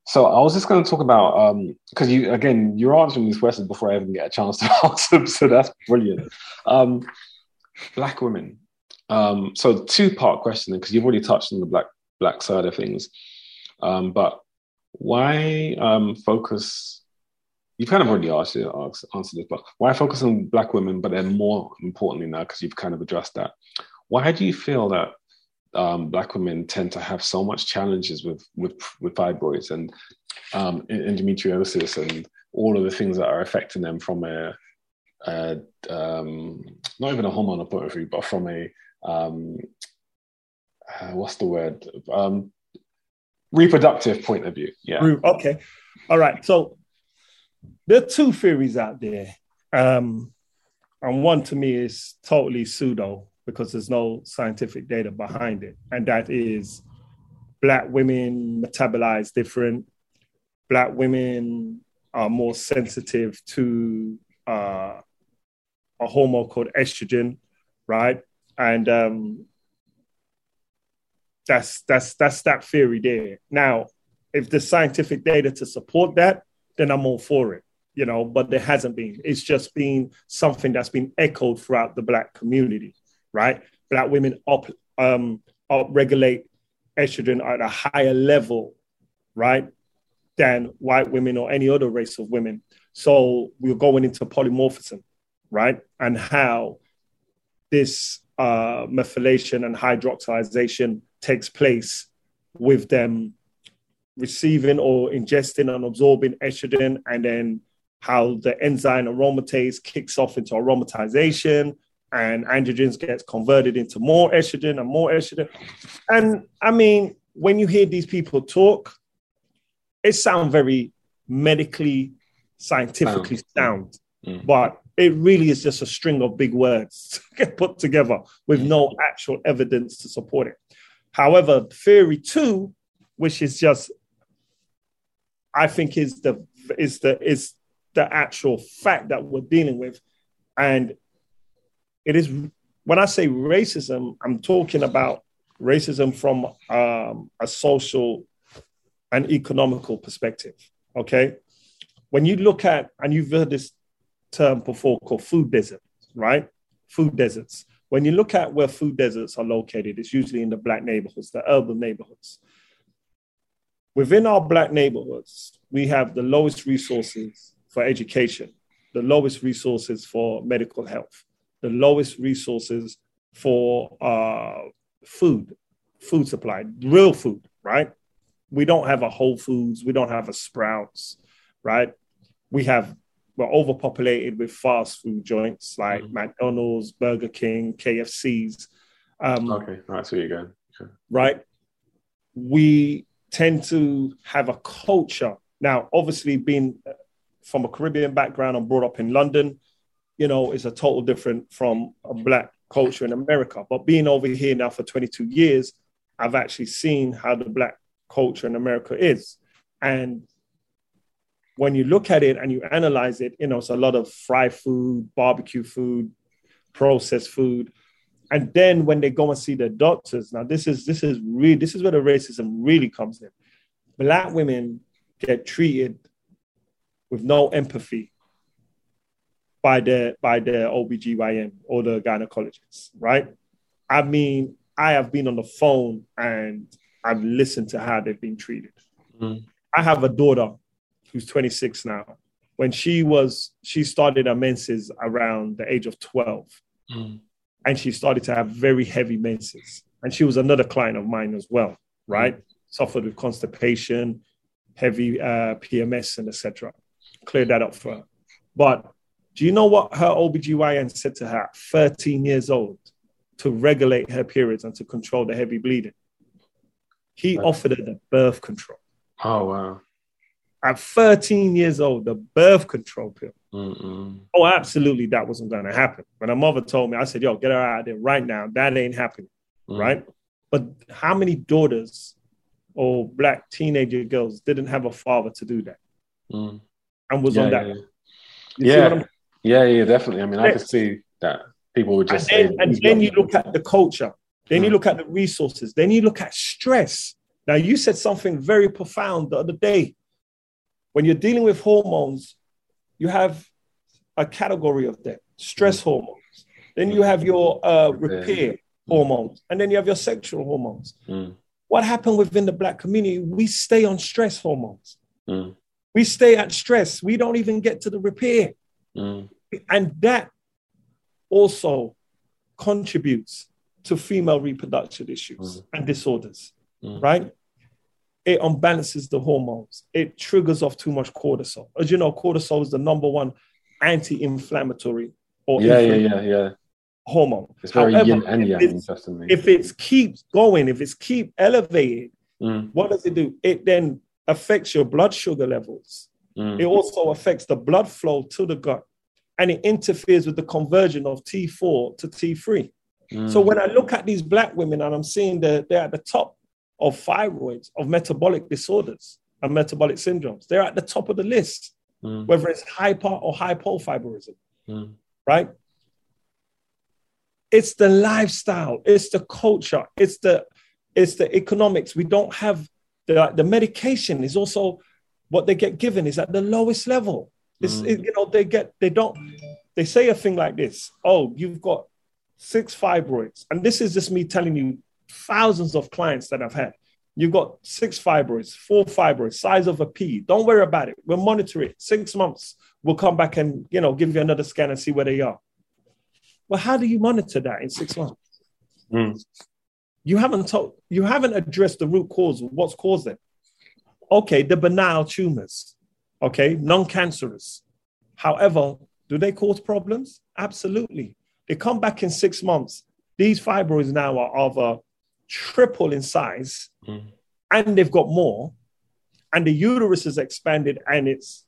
So I was just going to talk about, because you, again, you're answering these questions before I even get a chance to <laughs> answer them. So that's brilliant. Um, black women. Um, so two part question, because you've already touched on the black, black side of things. Um, but why um, focus you've kind of already asked, answered this, but why focus on black women? But then more importantly now, because you've kind of addressed that, why do you feel that um, black women tend to have so much challenges with with with fibroids and um, endometriosis and all of the things that are affecting them from a, a um, not even a hormonal point of view, but from a um, uh, what's the word um, reproductive point of view? Yeah. Okay. All right. So there are two theories out there. Um, and one to me is totally pseudo because there's no scientific data behind it. And that is black women metabolize different. Black women are more sensitive to uh, a hormone called estrogen, right? And um, that's that's that's that theory there. Now, if there's scientific data to support that, then I'm all for it, you know, but there hasn't been. It's just been something that's been echoed throughout the Black community, right? Black women up, um, up regulate estrogen at a higher level, right, than white women or any other race of women. So we're going into polymorphism, right? And how this uh, methylation and hydroxylation takes place with them receiving or ingesting and absorbing estrogen, and then how the enzyme aromatase kicks off into aromatization, and androgens gets converted into more estrogen and more estrogen. And I mean, when you hear these people talk, it sounds very medically, scientifically sound, Mm. but it really is just a string of big words <laughs> to get put together with no actual evidence to support it. However, theory two, which is just, I think is the is the is the actual fact that we're dealing with, and it is when I say racism, I'm talking about racism from um, a social and economical perspective. Okay, when you look at and you've heard this term before called food desert, right? Food deserts. When you look at where food deserts are located, it's usually in the black neighborhoods, the urban neighborhoods. Within our black neighborhoods, we have the lowest resources for education, the lowest resources for medical health, the lowest resources for uh, food, food supply, real food, right? We don't have a Whole Foods, we don't have a Sprouts, right? We have we're overpopulated with fast food joints like Mhm. McDonald's, Burger King, KFCs. Um, Okay. Right. So you go. Okay. right? We tend to have a culture. Now, obviously, being from a Caribbean background and brought up in London, you know, is a total different from a black culture in America. But being over here now for 22 years, I've actually seen how the black culture in America is. And when you look at it and you analyze it, you know, it's a lot of fried food, barbecue food, processed food. And then when they go and see the doctors, now this is this is really this is where the racism really comes in. Black women get treated with no empathy by the by the OBGYN or the gynecologist, right? I mean, I have been on the phone and I've listened to how they've been treated. Mm. I have a daughter who's 26 now. When she was, she started her menses around the age of 12. Mm. And she started to have very heavy menses. And she was another client of mine as well, right? Mm. Suffered with constipation, heavy uh, PMS, and etc. Cleared that up for her. But do you know what her OBGYN said to her at 13 years old to regulate her periods and to control the heavy bleeding? He offered her the birth control. Oh, wow. At 13 years old, the birth control pill. Mm-mm. Oh, absolutely, that wasn't going to happen. When her mother told me, I said, yo, get her out of there right now. That ain't happening. Mm. Right. But how many daughters or black teenager girls didn't have a father to do that mm. and was yeah, on that? Yeah, yeah. Yeah, yeah, definitely. I mean, I could see that people would just and then, and then you look at the culture, then mm. you look at the resources, then you look at stress. Now, you said something very profound the other day. When you're dealing with hormones, you have a category of them stress mm. hormones. Then you have your uh, repair hormones, and then you have your sexual hormones. Mm. What happened within the black community? We stay on stress hormones. We stay at stress. We don't even get to the repair. Mm. And that also contributes to female reproduction issues mm. and disorders, mm. right? It unbalances the hormones. It triggers off too much cortisol. As you know, cortisol is the number one anti-inflammatory or yeah, yeah, yeah, yeah hormone. It's very However, yin and yang, interestingly. If it keeps going, if it's keep elevated, mm. what does it do? It then affects your blood sugar levels. Mm. It also affects the blood flow to the gut, and it interferes with the conversion of T4 to T3. Mm. So when I look at these black women and I'm seeing that they're at the top of fibroids, of metabolic disorders and metabolic syndromes, they're at the top of the list, mm. whether it's hyper or hypothyroidism, mm. right? It's the lifestyle, it's the culture, it's the it's the economics. We don't have the the medication is also what they get given is at the lowest level. It's mm. it, you know they get they don't they say a thing like this. Oh, you've got six fibroids, and this is just me telling you thousands of clients that I've had. You've got six fibroids, four fibroids, size of a pea. Don't worry about it. We'll monitor it. Six months, we'll come back and you know give you another scan and see where they are. Well, how do you monitor that in six months? Mm. You haven't told, you haven't addressed the root cause of what's caused it. Okay, the banal tumors, okay, non-cancerous. However, do they cause problems? Absolutely. They come back in six months. These fibroids now are of a triple in size, mm. and they've got more, and the uterus is expanded and it's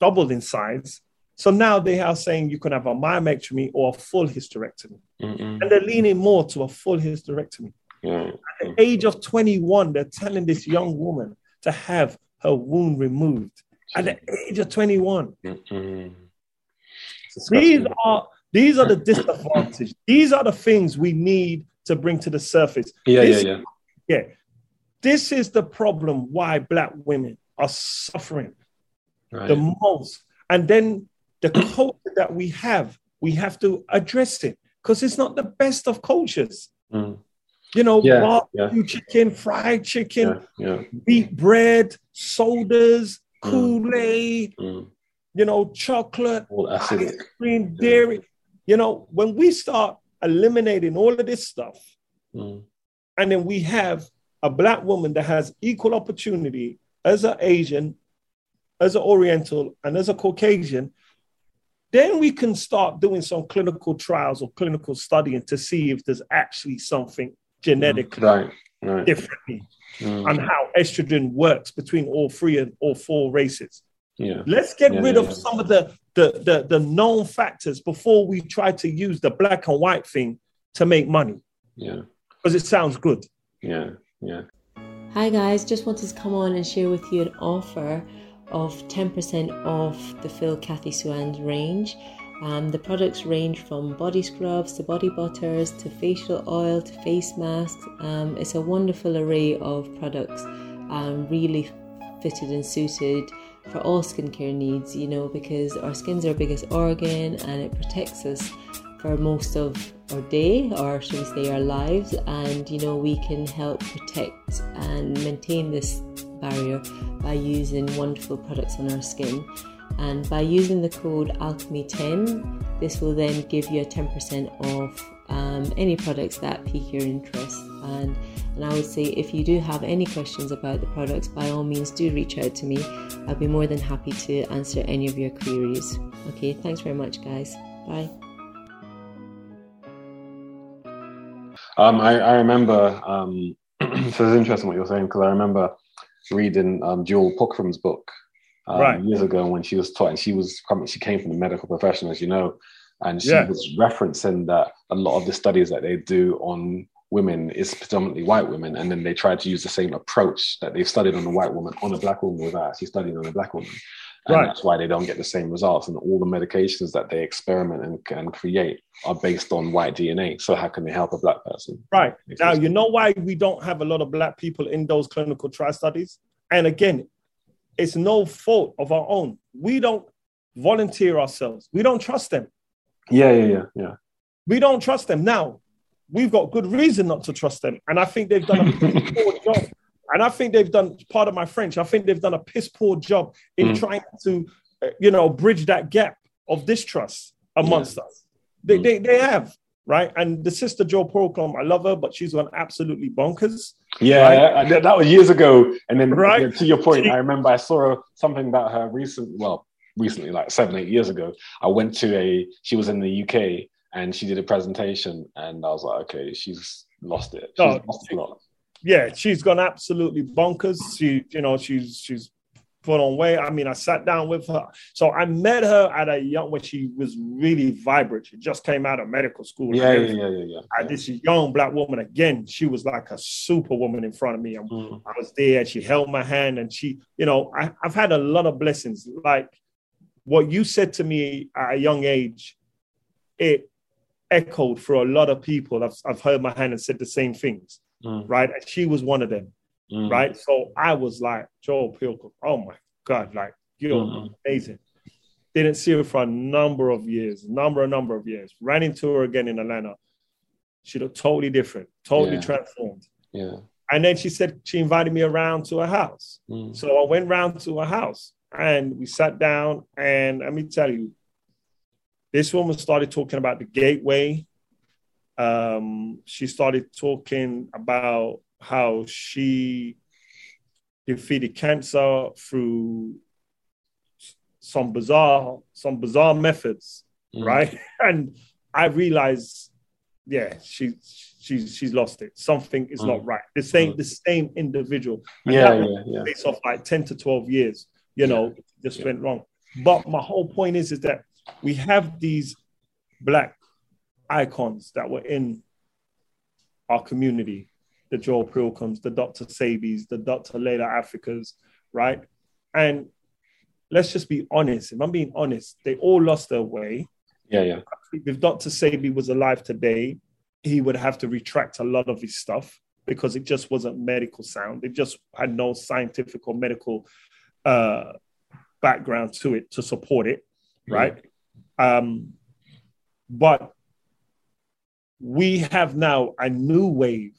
doubled in size, so now they are saying you can have a myomectomy or a full hysterectomy. Mm-mm. And they're leaning more to a full hysterectomy. Mm-hmm. At the age of 21, they're telling this young woman to have her wound removed. At the age of 21. These are these are the disadvantages. These are the things we need to bring to the surface. Yeah, this, yeah, yeah. Yeah. This is the problem why black women are suffering right. the most. And then the culture that we have, we have to address it because it's not the best of cultures. Mm. You know, yeah, barbecue yeah. chicken, fried chicken, yeah, wheat bread, sodas, mm. Kool Aid, mm. you know, chocolate, ice cream, dairy. You know, when we start eliminating all of this stuff, mm. and then we have a black woman that has equal opportunity as an Asian, as an Oriental, and as a Caucasian, then we can start doing some clinical trials or clinical studying to see if there's actually something genetically right, right. differently mm. and how estrogen works between all three and all four races. Yeah. Let's get yeah, rid yeah, of yeah. some of the, the, the, the known factors before we try to use the black and white thing to make money. Yeah. Because it sounds good. Yeah. Yeah. Hi guys, just wanted to come on and share with you an offer of 10% off the Phil Cathy Swans range. Um, the products range from body scrubs to body butters to facial oil to face masks. Um, it's a wonderful array of products, um, really fitted and suited for all skincare needs, you know, because our skin's our biggest organ and it protects us for most of our day, or should we say our lives, and you know, we can help protect and maintain this barrier by using wonderful products on our skin. And by using the code Alchemy10, this will then give you a 10% off um, any products that pique your interest. And, and I would say if you do have any questions about the products, by all means do reach out to me. I'll be more than happy to answer any of your queries. Okay, thanks very much, guys. Bye. Um, I, I remember, um, <clears throat> so it's interesting what you're saying because I remember reading um, Jewel Pookrum's book um, right. years ago when she was taught, and she was coming, she came from the medical profession, as you know, and she yeah. was referencing that a lot of the studies that they do on women is predominantly white women, and then they try to use the same approach that they've studied on a white woman on a black woman without actually studying on a black woman. And right. that's why they don't get the same results. And all the medications that they experiment and, and create are based on white DNA. So how can they help a black person? Right. Now, you know why we don't have a lot of black people in those clinical trial studies? And again, it's no fault of our own. We don't volunteer ourselves. We don't trust them. Yeah, yeah, yeah, yeah. We don't trust them. Now, we've got good reason not to trust them. And I think they've done a <laughs> poor job. And I think they've done, part of my French, I think they've done a piss poor job in mm. trying to, uh, you know, bridge that gap of distrust amongst yeah. us. They, mm. they, they have right? And the sister Jo Pookrum, I love her, but she's gone absolutely bonkers. Yeah, right? that was years ago. And then, right? to your point, I remember I saw something about her recent, well, recently, like seven, eight years ago. I went to a, she was in the UK and she did a presentation, and I was like, okay, she's lost it. She's oh, lost a lot. Yeah, she's gone absolutely bonkers. She, you know, she's she's put on weight. I mean, I sat down with her. So I met her at a young when she was really vibrant. She just came out of medical school. Yeah, yeah, yeah, yeah, yeah. This young black woman again. She was like a superwoman in front of me. Mm. I was there. She held my hand, and she, you know, I, I've had a lot of blessings. Like what you said to me at a young age, it echoed for a lot of people. I've, I've heard my hand and said the same things, mm. right? And she was one of them, mm. right? So I was like, Jewel Pookrum, oh my God, like, you're mm-hmm. amazing. Didn't see her for a number of years, number, a number of years. Ran into her again in Atlanta. She looked totally different, totally yeah. transformed. Yeah. And then she said she invited me around to her house. Mm. So I went round to her house and we sat down. And let me tell you, this woman started talking about the gateway. Um, she started talking about how she defeated cancer through some bizarre some bizarre methods, mm. right? <laughs> And I realized, yeah, she she's she's lost it. Something is mm. not right. The same mm. the same individual. And yeah, yeah, yeah. Based off like ten to twelve years, you know, yeah. just yeah. went wrong. But my whole point is is that we have these black icons that were in our community the Jo Pookrums, the Dr. Sebi's, the Dr. Llaila Afrikas, right? And let's just be honest. If I'm being honest, they all lost their way. Yeah, yeah. If Dr. Sebi was alive today, he would have to retract a lot of his stuff because it just wasn't medical sound. It just had no scientific or medical uh, background to it to support it, right? Um, but we have now a new wave,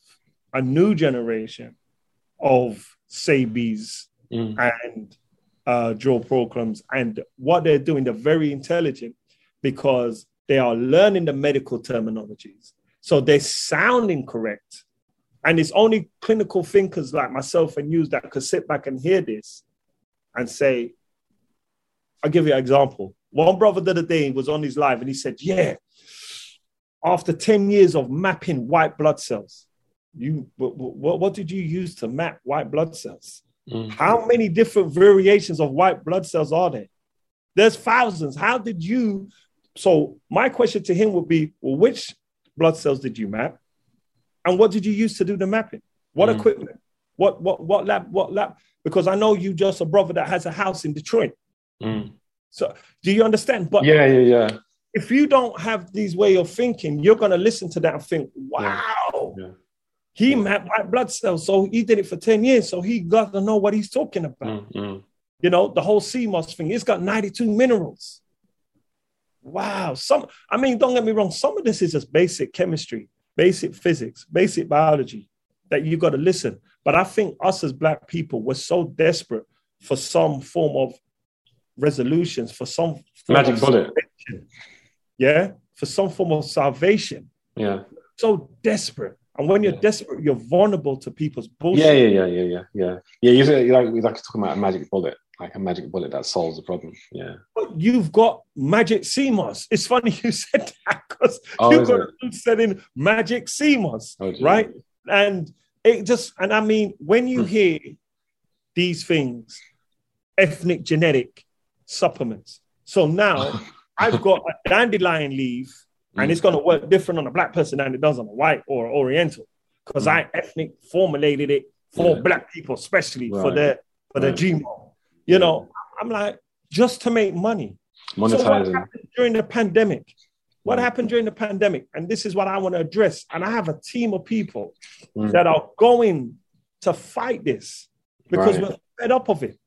a new generation of Sebis mm. and uh, Jo Pookrums. And what they're doing, they're very intelligent because they are learning the medical terminologies. So they're sounding correct. And it's only clinical thinkers like myself and you that could sit back and hear this and say, I'll give you an example. One brother the other day was on his live and he said, Yeah, after 10 years of mapping white blood cells, you what, what, what did you use to map white blood cells? Mm. How many different variations of white blood cells are there? There's thousands. How did you? So, my question to him would be well, which blood cells did you map? And what did you use to do the mapping? What mm. equipment? What, what, what lab? What lab? Because I know you just a brother that has a house in Detroit. Mm. So do you understand? But yeah, yeah, yeah. If you don't have these way of thinking, you're gonna listen to that and think, wow. Yeah. Yeah. He yeah. had white blood cells, so he did it for 10 years. So he got to know what he's talking about. Mm-hmm. You know, the whole sea moss thing, it's got 92 minerals. Wow. Some, I mean, don't get me wrong, some of this is just basic chemistry, basic physics, basic biology that you got to listen. But I think us as black people were so desperate for some form of resolutions, for some magic bullet. Yeah, for some form of salvation. Yeah. So desperate. And when you're yeah. desperate, you're vulnerable to people's bullshit. Yeah, yeah, yeah, yeah, yeah, yeah. Yeah, you say, like we like talking about a magic bullet, like a magic bullet that solves the problem. Yeah. But you've got magic moss. It's funny you <laughs> said that because oh, you've got selling magic moss, oh, right? And it just and I mean, when you hmm. hear these things, ethnic genetic supplements. So now <laughs> I've got a dandelion leaf and it's going to work different on a black person than it does on a white or oriental because mm. I ethnic formulated it for yeah. black people, especially right. for the for right. the GMO. You yeah. know, I'm like just to make money. Monetizing. So what happened during the pandemic? What mm. happened during the pandemic? And this is what I want to address. And I have a team of people mm. that are going to fight this because right. we're fed up of it.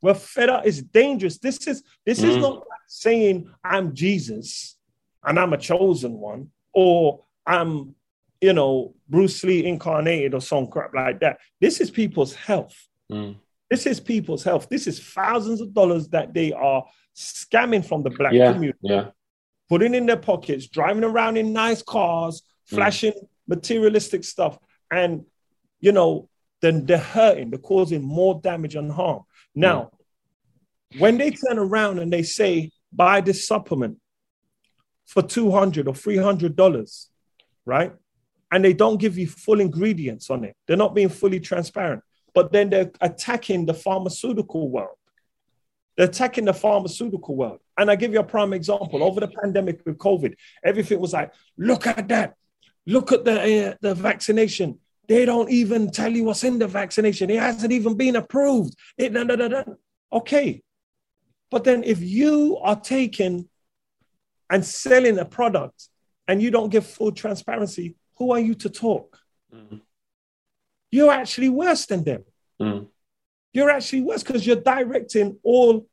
We're fed up. It's dangerous. This is this is mm. not saying I'm Jesus and I'm a chosen one, or I'm, you know, Bruce Lee incarnated or some crap like that. This is people's health. Mm. This is people's health. This is thousands of dollars that they are scamming from the black yeah, community, yeah. putting in their pockets, driving around in nice cars, mm. flashing mm. materialistic stuff, and you know, then they're hurting, they're causing more damage and harm. Now, mm. when they turn around and they say, buy this supplement, for 200 or 300 dollars right? And they don't give you full ingredients on it. They're not being fully transparent. But then they're attacking the pharmaceutical world. They're attacking the pharmaceutical world. And i give you a prime example. Over the pandemic with covid everything was like look at that. Look at the uh, the vaccination. They don't even tell you what's in the vaccination. It hasn't even been approved. It, da, da, da, okay. But then if you are taking and selling a product and you don't give full transparency, who are you to talk? Mm. You're actually worse than them. Mm. You're actually worse because you're directing all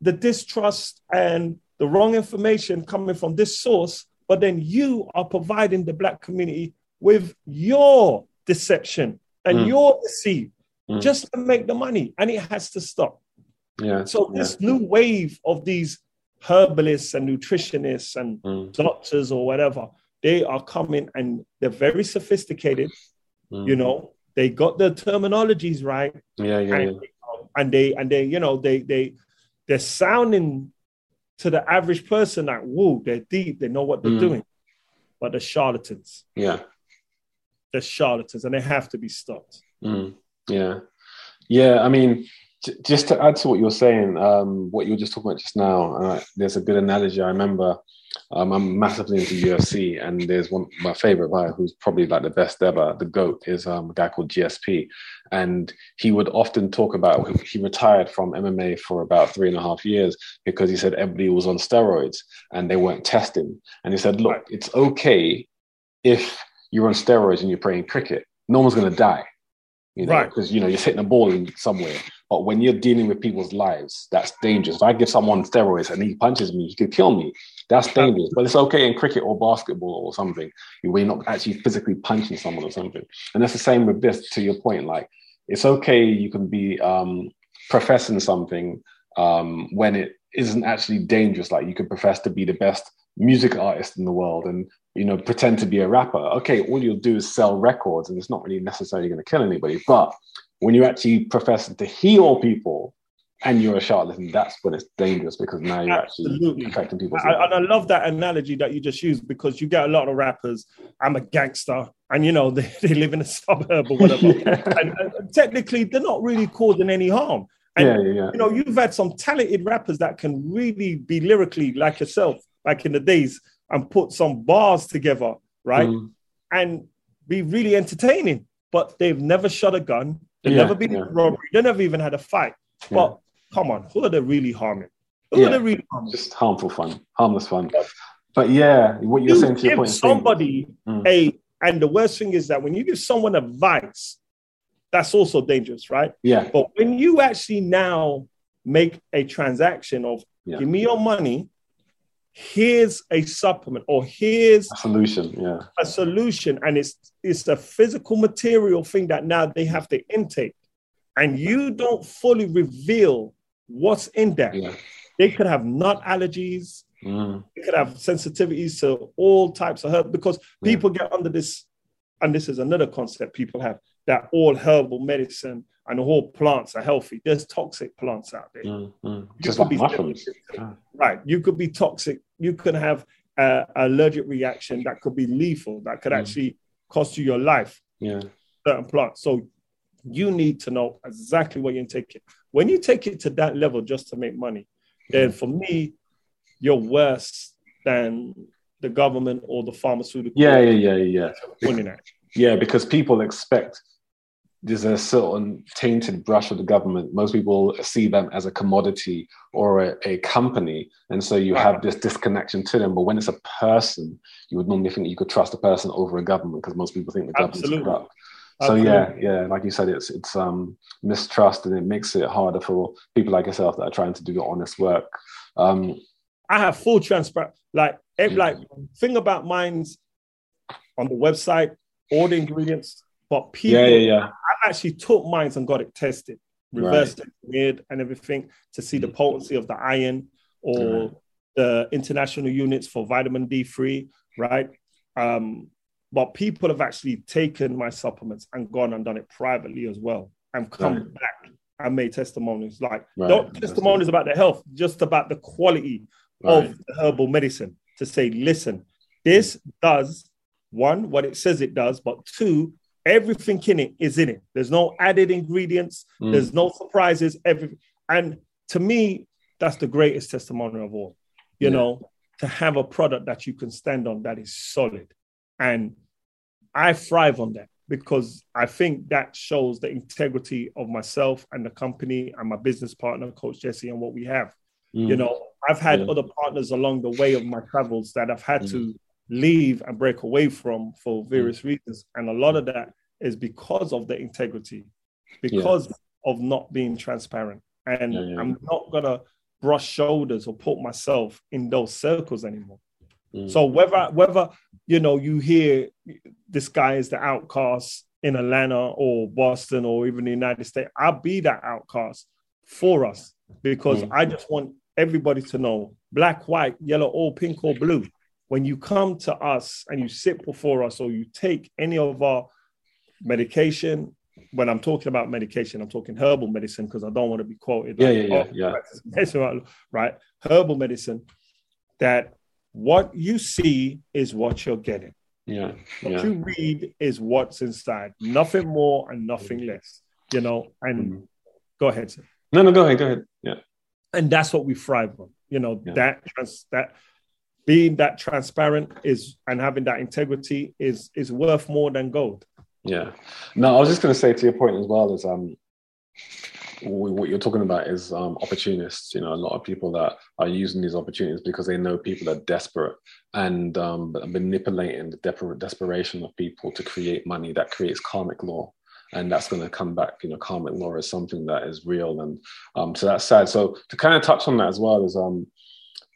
the distrust and the wrong information coming from this source, but then you are providing the black community with your deception and mm. your deceit mm. just to make the money, and it has to stop. Yeah. So this yeah. new wave of these herbalists and nutritionists and mm. doctors or whatever, they are coming and they're very sophisticated. Mm. You know, they got the terminologies right. Yeah, yeah, and, yeah. and they and they, you know, they they they're sounding to the average person like, whoa, they're deep, they know what they're mm. doing. But the charlatans. Yeah. They're charlatans and they have to be stopped. Mm. Yeah. Yeah. I mean, just to add to what you're saying, um, what you were just talking about just now, uh, there's a good analogy. I remember um, I'm massively into UFC, and there's one my favorite guy who's probably like the best ever. The goat is um, a guy called GSP, and he would often talk about he retired from MMA for about three and a half years because he said everybody was on steroids and they weren't testing. And he said, look, it's okay if you're on steroids and you're playing cricket. No one's going to die you know, right? Because you know you're hitting a ball in somewhere. But when you're dealing with people's lives, that's dangerous. If I give someone steroids and he punches me, he could kill me. That's dangerous. But it's okay in cricket or basketball or something where you're not actually physically punching someone or something. And that's the same with this. To your point, like it's okay. You can be um, professing something um, when it isn't actually dangerous. Like you could profess to be the best music artist in the world and you know pretend to be a rapper okay all you'll do is sell records and it's not really necessarily going to kill anybody but when you're actually profess to heal people and you're a charlatan, that's when it's dangerous because now you're Absolutely. actually affecting people. And I love that analogy that you just used because you get a lot of rappers. I'm a gangster, and you know <laughs> they, they live in a suburb or whatever. <laughs> yeah. and, and, technically, they're not really causing any harm. And yeah, yeah, yeah. you know, you've had some talented rappers that can really be lyrically like yourself, back in the days, and put some bars together, right? Mm. And be really entertaining. But they've never shot a gun. They've yeah, never been yeah. in a robbery. They never even had a fight. But come on, who are they really harming? Who yeah. are they really harming? Just harmful fun, harmless fun. But yeah, what you're you saying to your point. Somebody mm. a and the worst thing is that when you give someone advice, that's also dangerous, right? Yeah. But when you actually now make a transaction of Yeah. give me your money, here's a supplement, or here's A solution. Yeah. a solution and it's it's a physical material thing that now they have to intake and you don't fully reveal what's in there Yeah. they could have nut allergies Mm. they could have sensitivities to all types of herb because Yeah. people get under this and this is another concept people have that all herbal medicine and all plants are healthy there's toxic plants out there Mm. Mm. You Just like be mushrooms. Yeah. Right. You could be toxic. You could have an allergic reaction that could be lethal, that could Mm. actually cost you your life, Yeah. certain plants. So you need to know exactly what you're taking. When you take it to that level just to make money, then for me, you're worse than the government or the pharmaceutical. Yeah. Yeah. Yeah. Yeah. Yeah, because people expect there's a certain tainted brush of the government. Most people see them as a commodity or a, a company. And so you have this disconnection to them. But when it's a person, you would normally think you could trust a person over a government because most people think the government's Absolutely. corrupt. So yeah, Absolutely. yeah, like you said, it's it's um, mistrust and it makes it harder for people like yourself that are trying to do the honest work. Um, I have full transparent. Like, Yeah. like thing about mine's on the website, all the ingredients, but people yeah, yeah, yeah, I actually took mines and got it tested, reversed engineered and everything to see the potency of the iron or Right. the international units for vitamin D3, right? Um, but people have actually taken my supplements and gone and done it privately as well and come Right. back and made testimonies like Right. not testimonies about their health, just about the quality right. of the herbal medicine to say, listen, this does one, what it says it does, but two, everything in it is in it. There's no added ingredients, Mm. there's no surprises, everything. And to me, that's the greatest testimony of all, you Yeah. know, to have a product that you can stand on that is solid. And I thrive on that because I think that shows the integrity of myself and the company and my business partner, Coach Jesse, and what we have. Mm. You know, I've had Yeah. other partners along the way of my travels that I've had Mm. to leave and break away from for various reasons. And a lot of that is because of the integrity, because of not being transparent. And Yeah, yeah. I'm not gonna brush shoulders or put myself in those circles anymore. Mm. So whether whether you know you hear this guy is the outcast in Atlanta or Boston or even the United States, I'll be that outcast for us because Mm. I just want everybody to know black, white, yellow, or pink or blue. When you come to us and you sit before us or you take any of our medication, when I'm talking about medication, I'm talking herbal medicine because I don't want to be quoted. Yeah, like, yeah, "Oh, yeah, right, <laughs> right? Herbal medicine, that what you see is what you're getting. yeah, What yeah. you read is what's inside, nothing more and nothing less, you know. And Mm. go ahead, sir. No, no, go ahead, go ahead. Yeah, And that's what we thrive on, you know, Yeah. that trans- that being that transparent is and having that integrity is is worth more than gold. yeah. No, I was just going to say to your point as well is um, what you're talking about is um, opportunists. You know, a lot of people that are using these opportunities because they know people are desperate and um, manipulating the desper- desperation of people to create money that creates karmic law. And that's going to come back. You know, karmic law is something that is real, and um, so that's sad. So to kind of touch on that as well is um,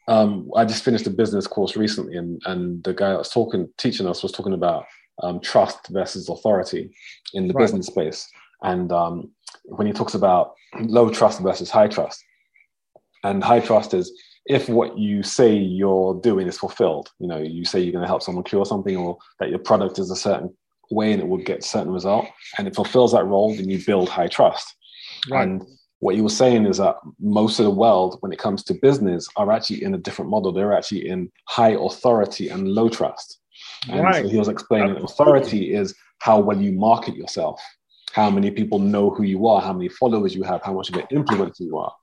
um, I just finished a business course recently, and and the guy that was talking, teaching us, was talking about um, trust versus authority in the Right. business space. And um, when he talks about low trust versus high trust, and high trust is if what you say you're doing is fulfilled. You know, you say you're going to help someone cure something, or that your product is a certain way and it will get a certain result, and it fulfills that role, then you build high trust. Right. And what you were saying is that most of the world, when it comes to business, are actually in a different model. They're actually in high authority and low trust. And Right. so he was explaining Absolutely. authority is how well you market yourself, how many people know who you are, how many followers you have, how much of an influencer you are.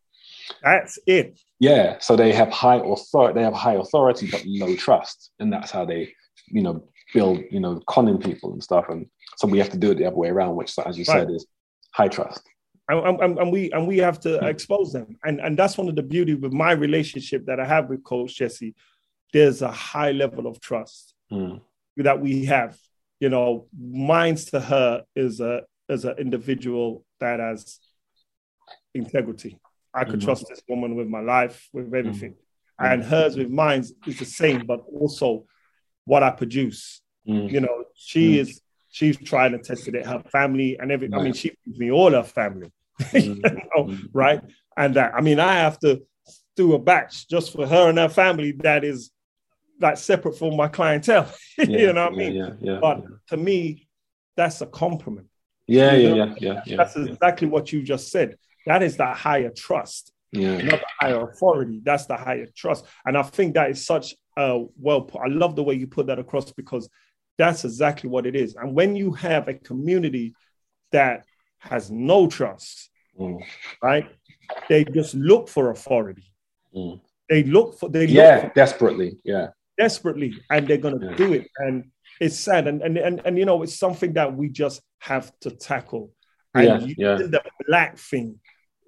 That's it. Yeah, so they have high authority. They have high authority but low trust, and that's how they, you know, build, you know, conning people and stuff. And so we have to do it the other way around, which, as you said, is high trust. And, and, and we and we have to expose them and and that's one of the beauty with my relationship that i have with coach jesse there's a high level of trust Mm. that we have you know mine's to her is a as an individual that has integrity I could mm-hmm. trust this woman with my life, with everything. Mm-hmm. And hers with mine is the same, but also what I produce. Mm-hmm. You know, she mm. is she's tried and tested it, her family and everything. Right. I mean, she gives me all her family. <laughs> you know, mm-hmm. right? And that I mean, I have to do a batch just for her and her family that is that separate from my clientele. <laughs> Yeah, you know what I mean? Yeah, yeah, but to me, that's a compliment. Yeah, yeah, yeah, yeah, yeah. That's exactly what you just said. That is the higher trust, yeah. not the higher authority. That's the higher trust. And I think that is such a well put. I love the way you put that across because that's exactly what it is. And when you have a community that has no trust, mm. right? They just look for authority. Mm. They look for they yeah for, desperately yeah desperately, and they're gonna yeah. do it. And it's sad, and, and and and you know it's something that we just have to tackle. And yeah, yeah. the black thing,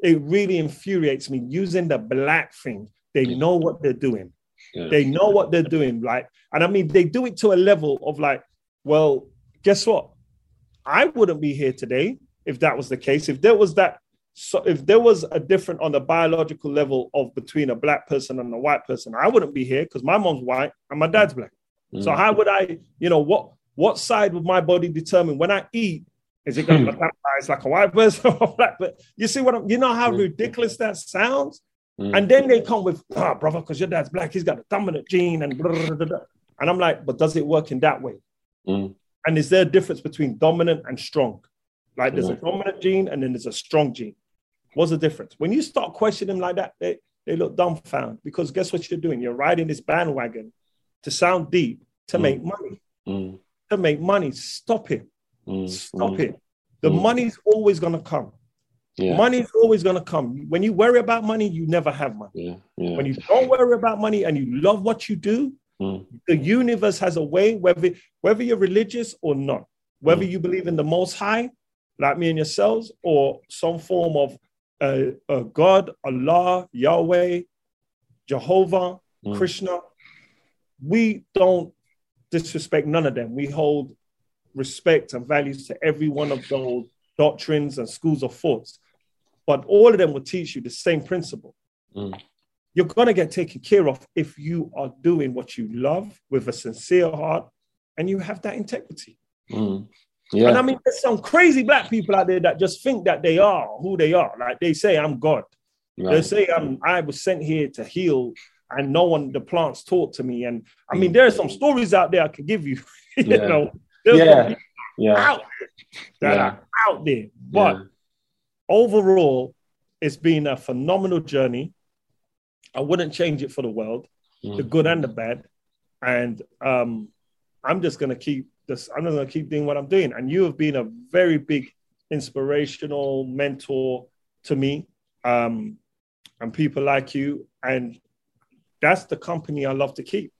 it really infuriates me. Using the black thing, they know what they're doing. Yeah. They know what they're doing. Like, and I mean, they do it to a level of like, well, guess what? I wouldn't be here today if that was the case. If there was that so if there was a different on the biological level of between a black person and a white person, I wouldn't be here because my mom's white and my dad's black. Mm. So how would I, you know, what what side would my body determine when I eat? Is it going to be like a white person or black? But you see what I'm, you know how mm. ridiculous that sounds. Mm. And then they come with, ah, oh, brother, because your dad's black, he's got a dominant gene, and blah, blah, blah, and I'm like, but does it work in that way? Mm. And is there a difference between dominant and strong? Like there's a dominant gene and then there's a strong gene. What's the difference? When you start questioning them like that, they, they look dumbfounded because guess what you're doing? You're riding this bandwagon to sound deep to mm. make money. Mm. To make money. Stop it. Mm. Stop mm. it. The mm. money's always gonna come. Yeah. Money's always gonna come. When you worry about money, you never have money. Yeah. Yeah. When you don't worry about money and you love what you do, mm. the universe has a way, whether whether you're religious or not, whether you believe in the most high, like me and yourselves, or some form of God, Allah, Yahweh, Jehovah, mm. Krishna. We don't disrespect none of them. We hold respect and values to every one of those doctrines and schools of thoughts. But all of them will teach you the same principle. Mm. You're going to get taken care of if you are doing what you love with a sincere heart and you have that integrity. Mm. Yeah. And I mean, there's some crazy black people out there that just think that they are who they are. Like they say, I'm God. Right. They say I'm I was sent here to heal, and no one the plants taught to me. And I mean, there are some stories out there I could give you. <laughs> you yeah. know, yeah, yeah, out there, yeah. out there. But. Overall, it's been a phenomenal journey. I wouldn't change it for the world, mm. the good and the bad. And um, I'm just gonna keep this, I'm just going to keep doing what I'm doing. And you have been a very big inspirational mentor to me um, and people like you. And that's the company I love to keep.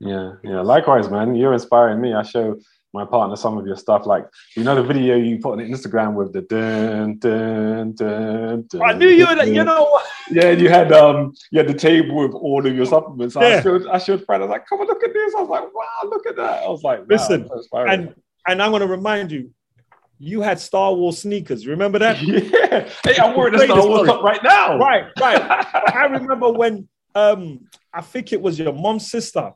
Yeah, yeah. Likewise, man. You're inspiring me. I show my partner some of your stuff. Like, you know, the video you put on Instagram with the dun dun dun. dun I knew you were, you know. Yeah, and you had um, you had the table with all of your supplements. Yeah. I showed, I showed Fred. I was like, "Come on, look at this." I was like, "Wow, look at that." I was like, wow, "Listen," and and I'm going to remind you, you had Star Wars sneakers. Remember that? <laughs> Yeah. Hey, I'm wearing a Star Wars up right now. Right, right. <laughs> I remember when um, I think it was your mom's sister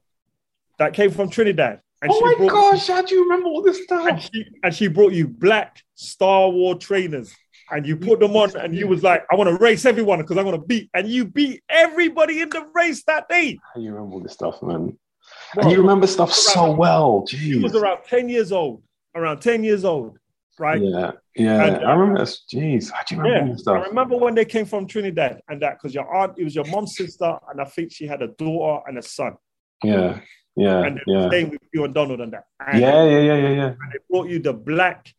that came from Trinidad and oh my gosh, how do you remember all this stuff? And she, and she brought you black Star Wars trainers. And you put them on, and you was like, "I want to race everyone because I want to beat." And you beat everybody in the race that day. You remember all this stuff, man. Well, and you remember stuff so well. Jeez. He was around ten years old. Around ten years old, right? Yeah, yeah. And, I remember this. Jeez, how do you remember yeah, this stuff? I remember when they came from Trinidad, and that because your aunt, it was your mom's sister, and I think she had a daughter and a son. Yeah. Yeah, and they yeah. staying with you and Donald and that. And, yeah, yeah, yeah, yeah, yeah. And they brought you the black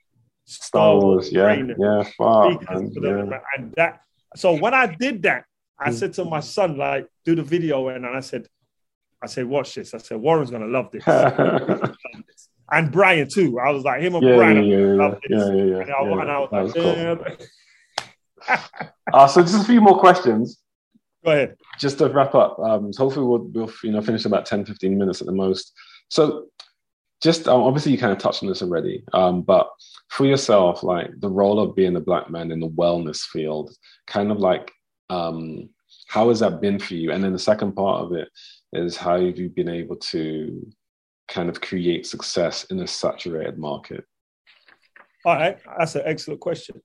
Star Wars, yeah, yeah, wow, and, yeah. and that. So when I did that, I mm. said to my son, like, do the video, and I said, I said, watch this. I said, Warren's gonna love this. <laughs> and Brian too. I was like, him and yeah, Brian yeah, yeah, love this. Yeah, yeah, yeah. And I, yeah, and I was like, cool. <laughs> uh, so just a few more questions. Go ahead. Just to wrap up, um, so hopefully we'll, we'll you know finish about 10, 15 minutes at the most. So just um, obviously you kind of touched on this already, um, but for yourself, like the role of being a black man in the wellness field, kind of like Um, how has that been for you? And then the second part of it is how have you been able to kind of create success in a saturated market? All right, that's an excellent question.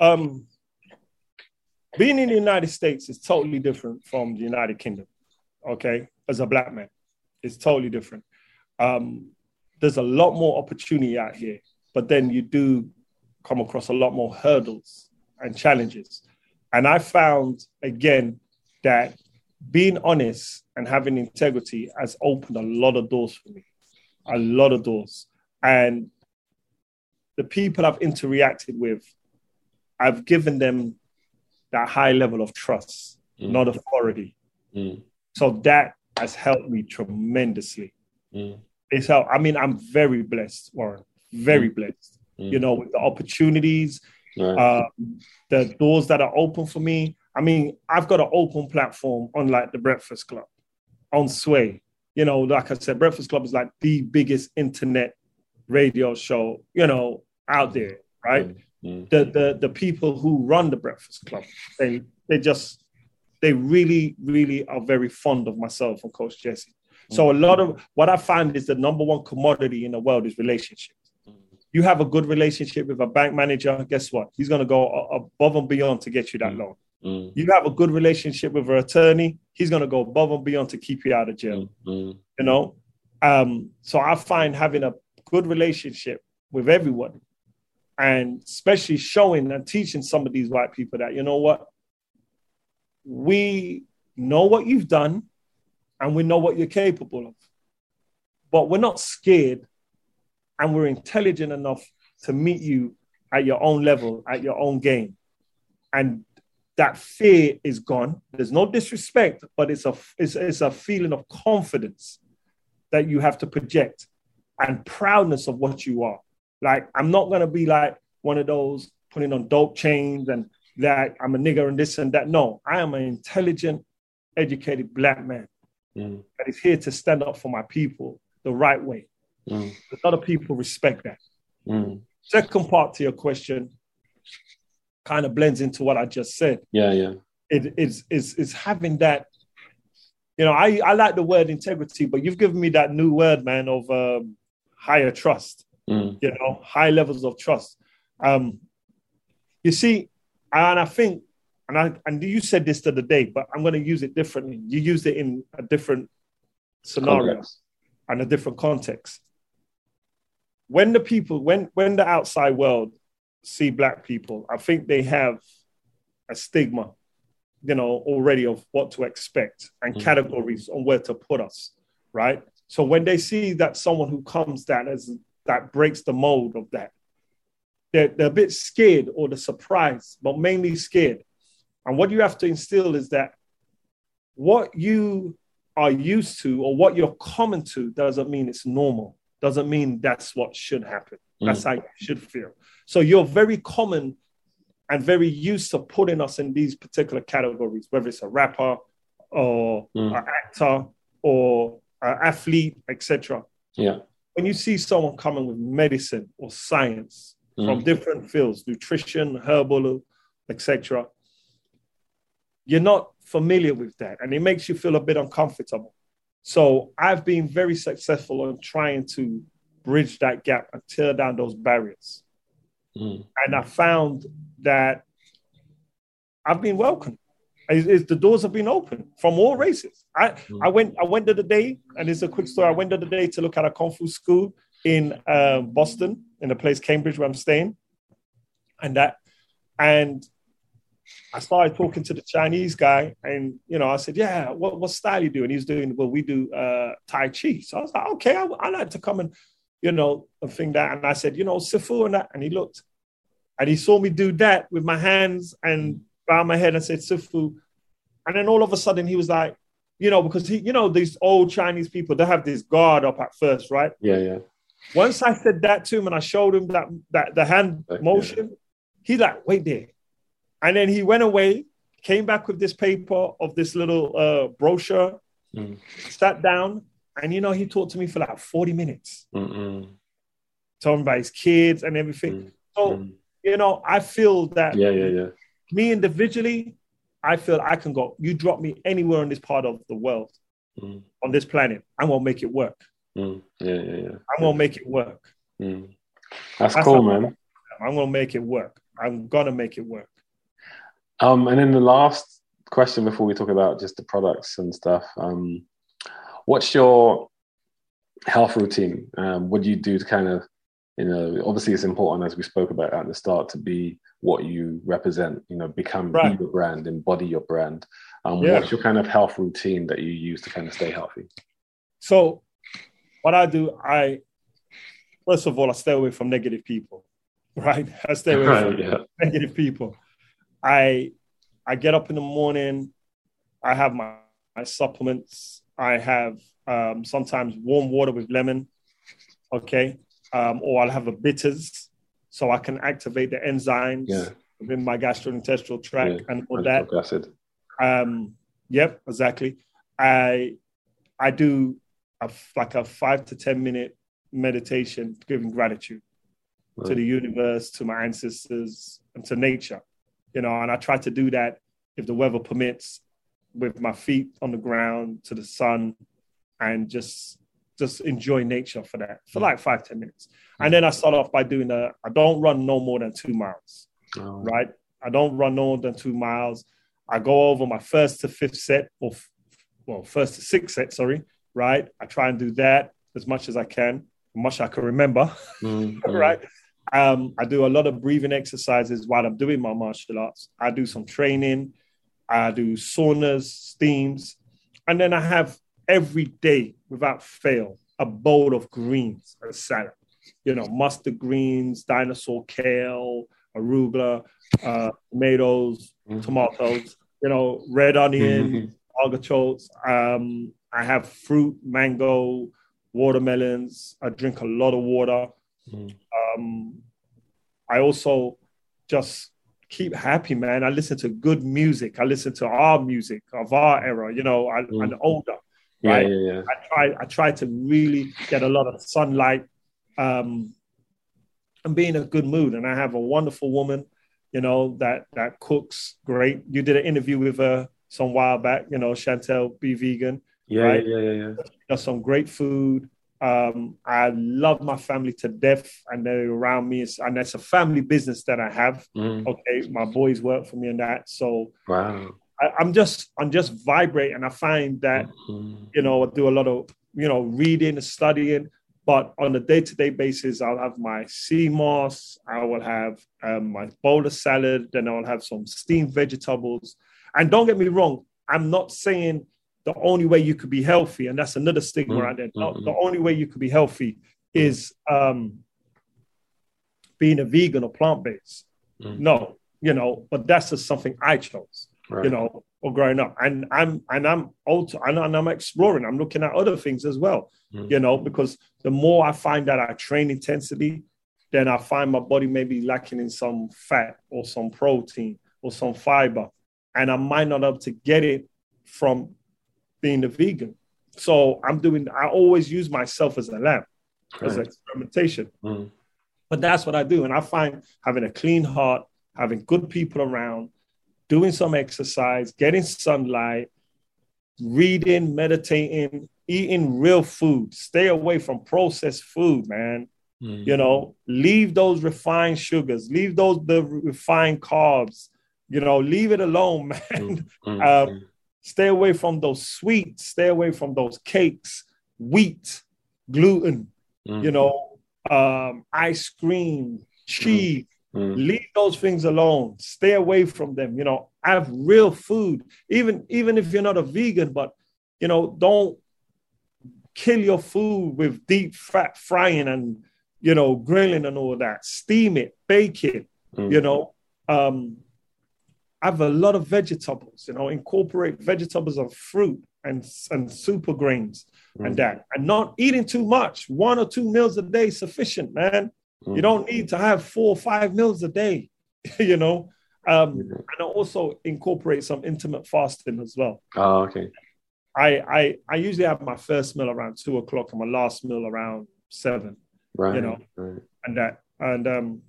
Um, being in the United States is totally different from the United Kingdom. Okay, as a black man, it's totally different. Um, there's a lot more opportunity out here, but then you do come across a lot more hurdles and challenges. And I found again that being honest and having integrity has opened a lot of doors for me, a lot of doors. And the people I've interacted with, I've given them that high level of trust, mm. not authority. Mm. So that has helped me tremendously. Mm. It's helped. I mean, I'm very blessed, Warren, very mm. blessed, mm. you know, with the opportunities, right. uh, the doors that are open for me. I mean, I've got an open platform unlike the Breakfast Club on Sway. You know, like I said, Breakfast Club is like the biggest internet radio show, you know, out there, right? Mm. Mm. The, the the people who run the Breakfast Club, they they just they really, really are very fond of myself and Coach Jesse. So a lot of what I find is the number one commodity in the world is relationships. You have a good relationship with a bank manager, guess what? He's going to go above and beyond to get you that loan. Mm. You have a good relationship with an attorney, he's going to go above and beyond to keep you out of jail. Mm. You know, um, so I find having a good relationship with everyone, and especially showing and teaching some of these white people that you know what, we know what you've done and we know what you're capable of. But we're not scared and we're intelligent enough to meet you at your own level, at your own game. And that fear is gone. There's no disrespect, but it's a, it's, it's a feeling of confidence that you have to project and proudness of what you are. Like, I'm not going to be like one of those putting on dope chains and that I'm a nigger and this and that. No, I am an intelligent, educated black man mm. that is here to stand up for my people the right way. Mm. A lot of people respect that. Mm. Second part to your question kind of blends into what I just said. Yeah, yeah. It is is is having that. You know, I I like the word integrity, but you've given me that new word, man, of um, higher trust. Mm. You know, high levels of trust. Um, you see, and I think and I and you said this to the other day, but I'm going to use it differently. You used it in a different scenario context. and a different context. When the people, when when the outside world see black people, I think they have a stigma, you know, already of what to expect and mm-hmm. categories on where to put us, right? So when they see that someone who comes that as that breaks the mold of that, they're, they're a bit scared or the surprise, but mainly scared and what you have to instill is that what you are used to or what you're common to doesn't mean it's normal, doesn't mean that's what should happen. Mm. That's how you should feel. So you're very common and very used to putting us in these particular categories, whether it's a rapper or mm. an actor or an athlete, etc. Yeah. When you see someone coming with medicine or science mm. from different fields, nutrition, herbal, etc., you're not familiar with that and it makes you feel a bit uncomfortable. So I've been very successful in trying to bridge that gap and tear down those barriers. Mm. And I found that I've been welcomed. It's, the doors have been open from all races. I, mm. I went I went the other day, and it's a quick story. I went to the other day to look at a kung fu school in uh, Boston, in the place Cambridge where I'm staying, and that and I started talking to the Chinese guy, and you know, I said, "Yeah, what, what style you do?" And he's doing, "Well, we do uh, Tai Chi." So I was like, "Okay, I, I like to come and, you know, and thing that." And I said, "You know, Sifu and that," and he looked, and he saw me do that with my hands and bow my head and said Sifu, and then all of a sudden he was like, you know, because he, you know, these old Chinese people, they have this guard up at first, right? Yeah, yeah. Once I said that to him and I showed him that that the hand motion, yeah. he's like, "Wait there." And then he went away, came back with this paper of this little uh, brochure, mm. sat down, and you know, he talked to me for like 40 minutes. Mm-mm. Talking about his kids and everything. Mm. So, mm. you know, I feel that yeah, yeah, yeah. Me individually, I feel I can go. You drop me anywhere on this part of the world, Mm. on this planet, I'm gonna make it work. Mm. Yeah, yeah, yeah. I'm gonna make it work. Mm. That's, That's cool, man. I'm gonna make it work. I'm gonna make it work. Um, and then the last question before we talk about just the products and stuff. Um, what's your health routine? Um, what do you do to kind of, you know, obviously it's important as we spoke about at the start to be what you represent. You know, become be Right. your brand, embody your brand. Um, Yeah. What's your kind of health routine that you use to kind of stay healthy? So, what I do, I first of all, I stay away from negative people. <laughs> Right, I stay away from yeah. negative people. I I get up in the morning. I have my, my supplements. I have um, sometimes warm water with lemon. Okay, um, or I'll have a bitters so I can activate the enzymes Yeah. within my gastrointestinal tract Yeah, and all that. Acid. Um, yep, exactly. I I do a, like a five to ten minute meditation, giving gratitude to the universe, to my ancestors, and to nature. You know, and I try to do that if the weather permits, with my feet on the ground to the sun, and just just enjoy nature for that for like five ten minutes. And then I start off by doing a. I don't run no more than two miles Oh, right? I don't run no more than two miles. I go over my first to fifth set, or well, first to sixth set, sorry, right? I try and do that as much as I can, as much I can remember, Mm, <laughs> mm. right? Um, I do a lot of breathing exercises while I'm doing my martial arts. I do some training, I do saunas, steams, and then I have every day, without fail, a bowl of greens and salad. You know, mustard greens, dinosaur kale, arugula, uh, tomatoes, Mhm. tomatoes, you know, red onion, <laughs> artichokes. Um, I have fruit, mango, watermelons. I drink a lot of water. Mhm. Um, I also just keep happy, man. I listen to good music. I listen to our music of our era. You know, I, Mm. I'm older. Yeah, right? yeah, yeah. I try I try to really get a lot of sunlight um, and be in a good mood. And I have a wonderful woman, you know, that that cooks great. You did an interview with her some while back, you know, Chantel Be Vegan. Yeah, Right. yeah, yeah, yeah. Does some great food. Um, I love my family to death, and they're around me. It's, and it's a family business that I have. Mm, Okay, my boys work for me and that. So wow. I, I'm just I'm just vibrating. I find that Mm, you know, I do a lot of, you know, reading and studying. But on a day to day basis, I'll have my sea moss, I will have um, my bowl of salad, then I'll have some steamed vegetables. And don't get me wrong, I'm not saying the only way you could be healthy, and that's another stigma Mm, right there. Not the only way you could be healthy is um, being a vegan or plant based. Mm. No, you know, but that's just something I chose right. you know, or growing up. And I'm and I'm also and, and I'm exploring. I'm looking at other things as well, Mm. you know, because the more I find that I train intensity, then I find my body maybe lacking in some fat or some protein or some fiber, and I might not able to get it from being a vegan. So I'm doing. I always use myself as a lab, as Right. experimentation. Mm, But that's what I do. And I find having a clean heart, having good people around, doing some exercise, getting sunlight, reading, meditating, eating real food. Stay away from processed food, man. mm. You know, leave those refined sugars, leave those the refined carbs. You know, leave it alone, <laughs> man. Mm, mm, mm. Stay away from those sweets. Stay away from those cakes, wheat, gluten. Mm, You know, um, ice cream, cheese mm, leave those things alone. Stay away from them. You know have real food. Even even if you're not a vegan but you know don't kill your food with deep fat frying and you know grilling and all that. Steam it bake it mm. you know. Um have a lot of vegetables you know. Incorporate vegetables and fruit and and super grains Mm. and that. And not eating too much. One or two meals a day sufficient man Mm. you don't need to have four or five meals a day, <laughs> you know. Um, Yeah. and also incorporate some intimate fasting as well. Oh, okay. I, I I usually have my first meal around two o'clock and my last meal around seven, Right. You know. right. and that and um,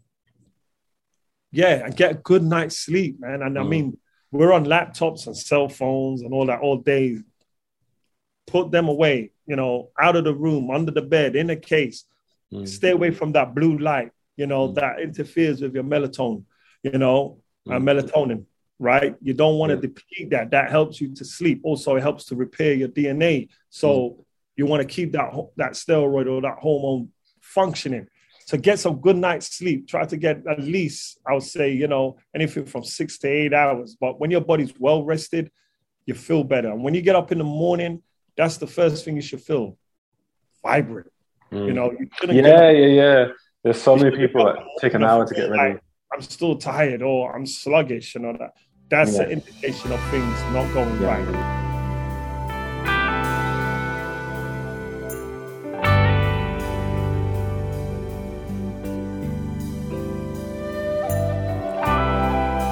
yeah, and get a good night's sleep, man. And I Mm. mean, we're on laptops and cell phones and all that all day. Put them away, you know, out of the room, under the bed, in a case. Mm. Stay away from that blue light, you know, mm. that interferes with your melatonin, you know, uh, mm. melatonin, right? You don't want to deplete that. That helps you to sleep. Also, it helps to repair your DNA. So mm. you want to keep that that steroid or that hormone functioning. So get some good night's sleep. Try to get at least, I would say, you know, anything from six to eight hours. But when your body's well rested, you feel better. And when you get up in the morning, that's the first thing you should feel vibrant. Mm. You know, you yeah, yeah, yeah. There's so many people that take an hour to get ready. Like, I'm still tired or I'm sluggish and all that. That's yeah. an indication of things not going yeah. right.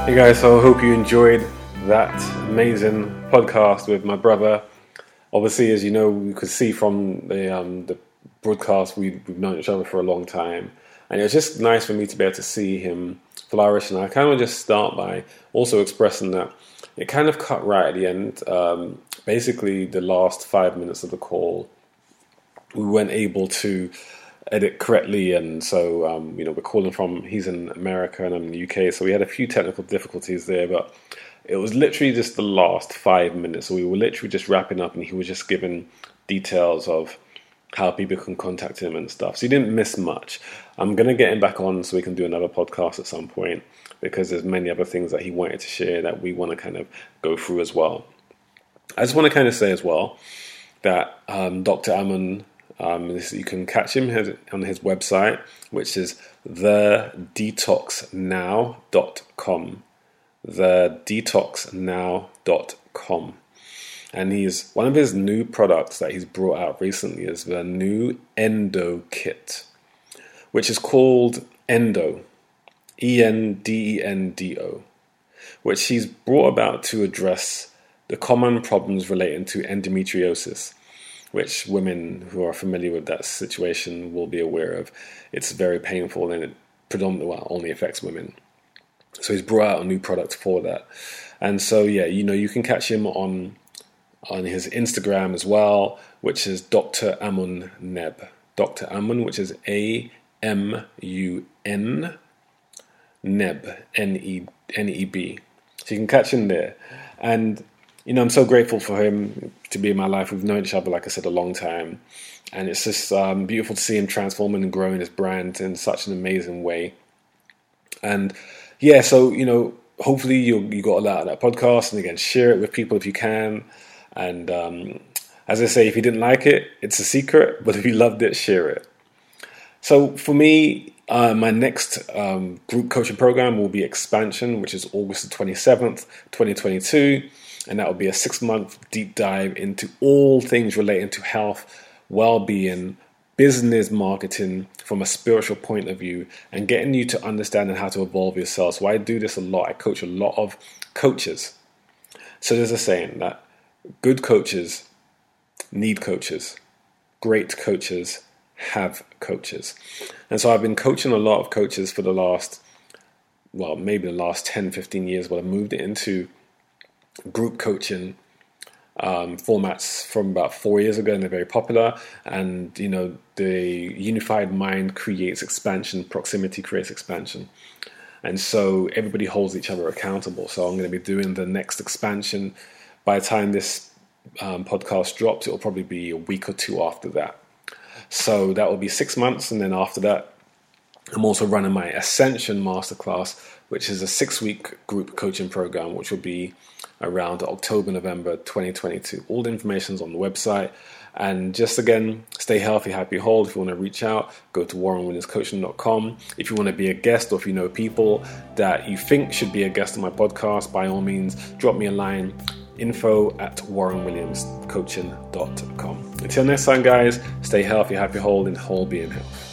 Hey guys, so I hope you enjoyed that amazing podcast with my brother. Obviously, as you know, you could see from the um, the broadcast, we, we've known each other for a long time, and it was just nice for me to be able to see him flourish. And I kind of just start by also expressing that it kind of cut right at the end. Um, basically, the last five minutes of the call, we weren't able to edit correctly, and so um, you know we're calling from. He's in America and I'm in the UK, so we had a few technical difficulties there, but it was literally just the last five minutes. So we were literally just wrapping up, and he was just giving details of how people can contact him and stuff. So he didn't miss much. I'm gonna get him back on so we can do another podcast at some point because there's many other things that he wanted to share that we want to kind of go through as well. I just want to kind of say as well that um, Dr. Amun um, this, you can catch him on his website, which is thedetoxnow.com. Thedetoxnow.com. And he's one of his new products that he's brought out recently is the new Endo Kit, which is called Endo, E N D E N D O, which he's brought about to address the common problems relating to endometriosis which women who are familiar with that situation will be aware of. It's very painful and it predominantly well, only affects women. So he's brought out a new product for that. And so yeah, you know, you can catch him on on his Instagram as well, which is Dr. Amun Neb. Dr. Amun, which is A M U N Neb N E N E B. So you can catch him there. And you know, I'm so grateful for him to be in my life. We've known each other, like I said, a long time, and it's just um, beautiful to see him transforming and growing his brand in such an amazing way. And yeah, so you know, hopefully you you got a lot of that podcast, and again, share it with people if you can. And um, as I say, if you didn't like it, it's a secret, <laughs> but if you loved it, share it. So for me, uh, my next um, group coaching program will be Expansion, which is August the 27th, 2022 and that will be a six month deep dive into all things relating to health, well being, business marketing from a spiritual point of view, and getting you to understand and how to evolve yourself. So I do this a lot. I coach a lot of coaches. So there's a saying that good coaches need coaches, great coaches have coaches. And so I've been coaching a lot of coaches for the last, well, maybe the last 10, 15 years, but I've moved it into group coaching um, formats from about four years ago, and they're very popular. And you know, the unified mind creates expansion, proximity creates expansion, and so everybody holds each other accountable. So I'm going to be doing the next expansion. By the time this um, podcast drops, it will probably be a week or two after that. So that will be six months, and then after that, I'm also running my Ascension Masterclass, which is a six week group coaching program, which will be around October, November 2022. All the information is on the website. And just again, stay healthy, happy, hold. If you want to reach out, go to warrenwilliamscoaching.com. If you want to be a guest or if you know people that you think should be a guest on my podcast, by all means, drop me a line info at warrenwilliamscoaching.com. Until next time, guys, stay healthy, happy, hold, and whole being health.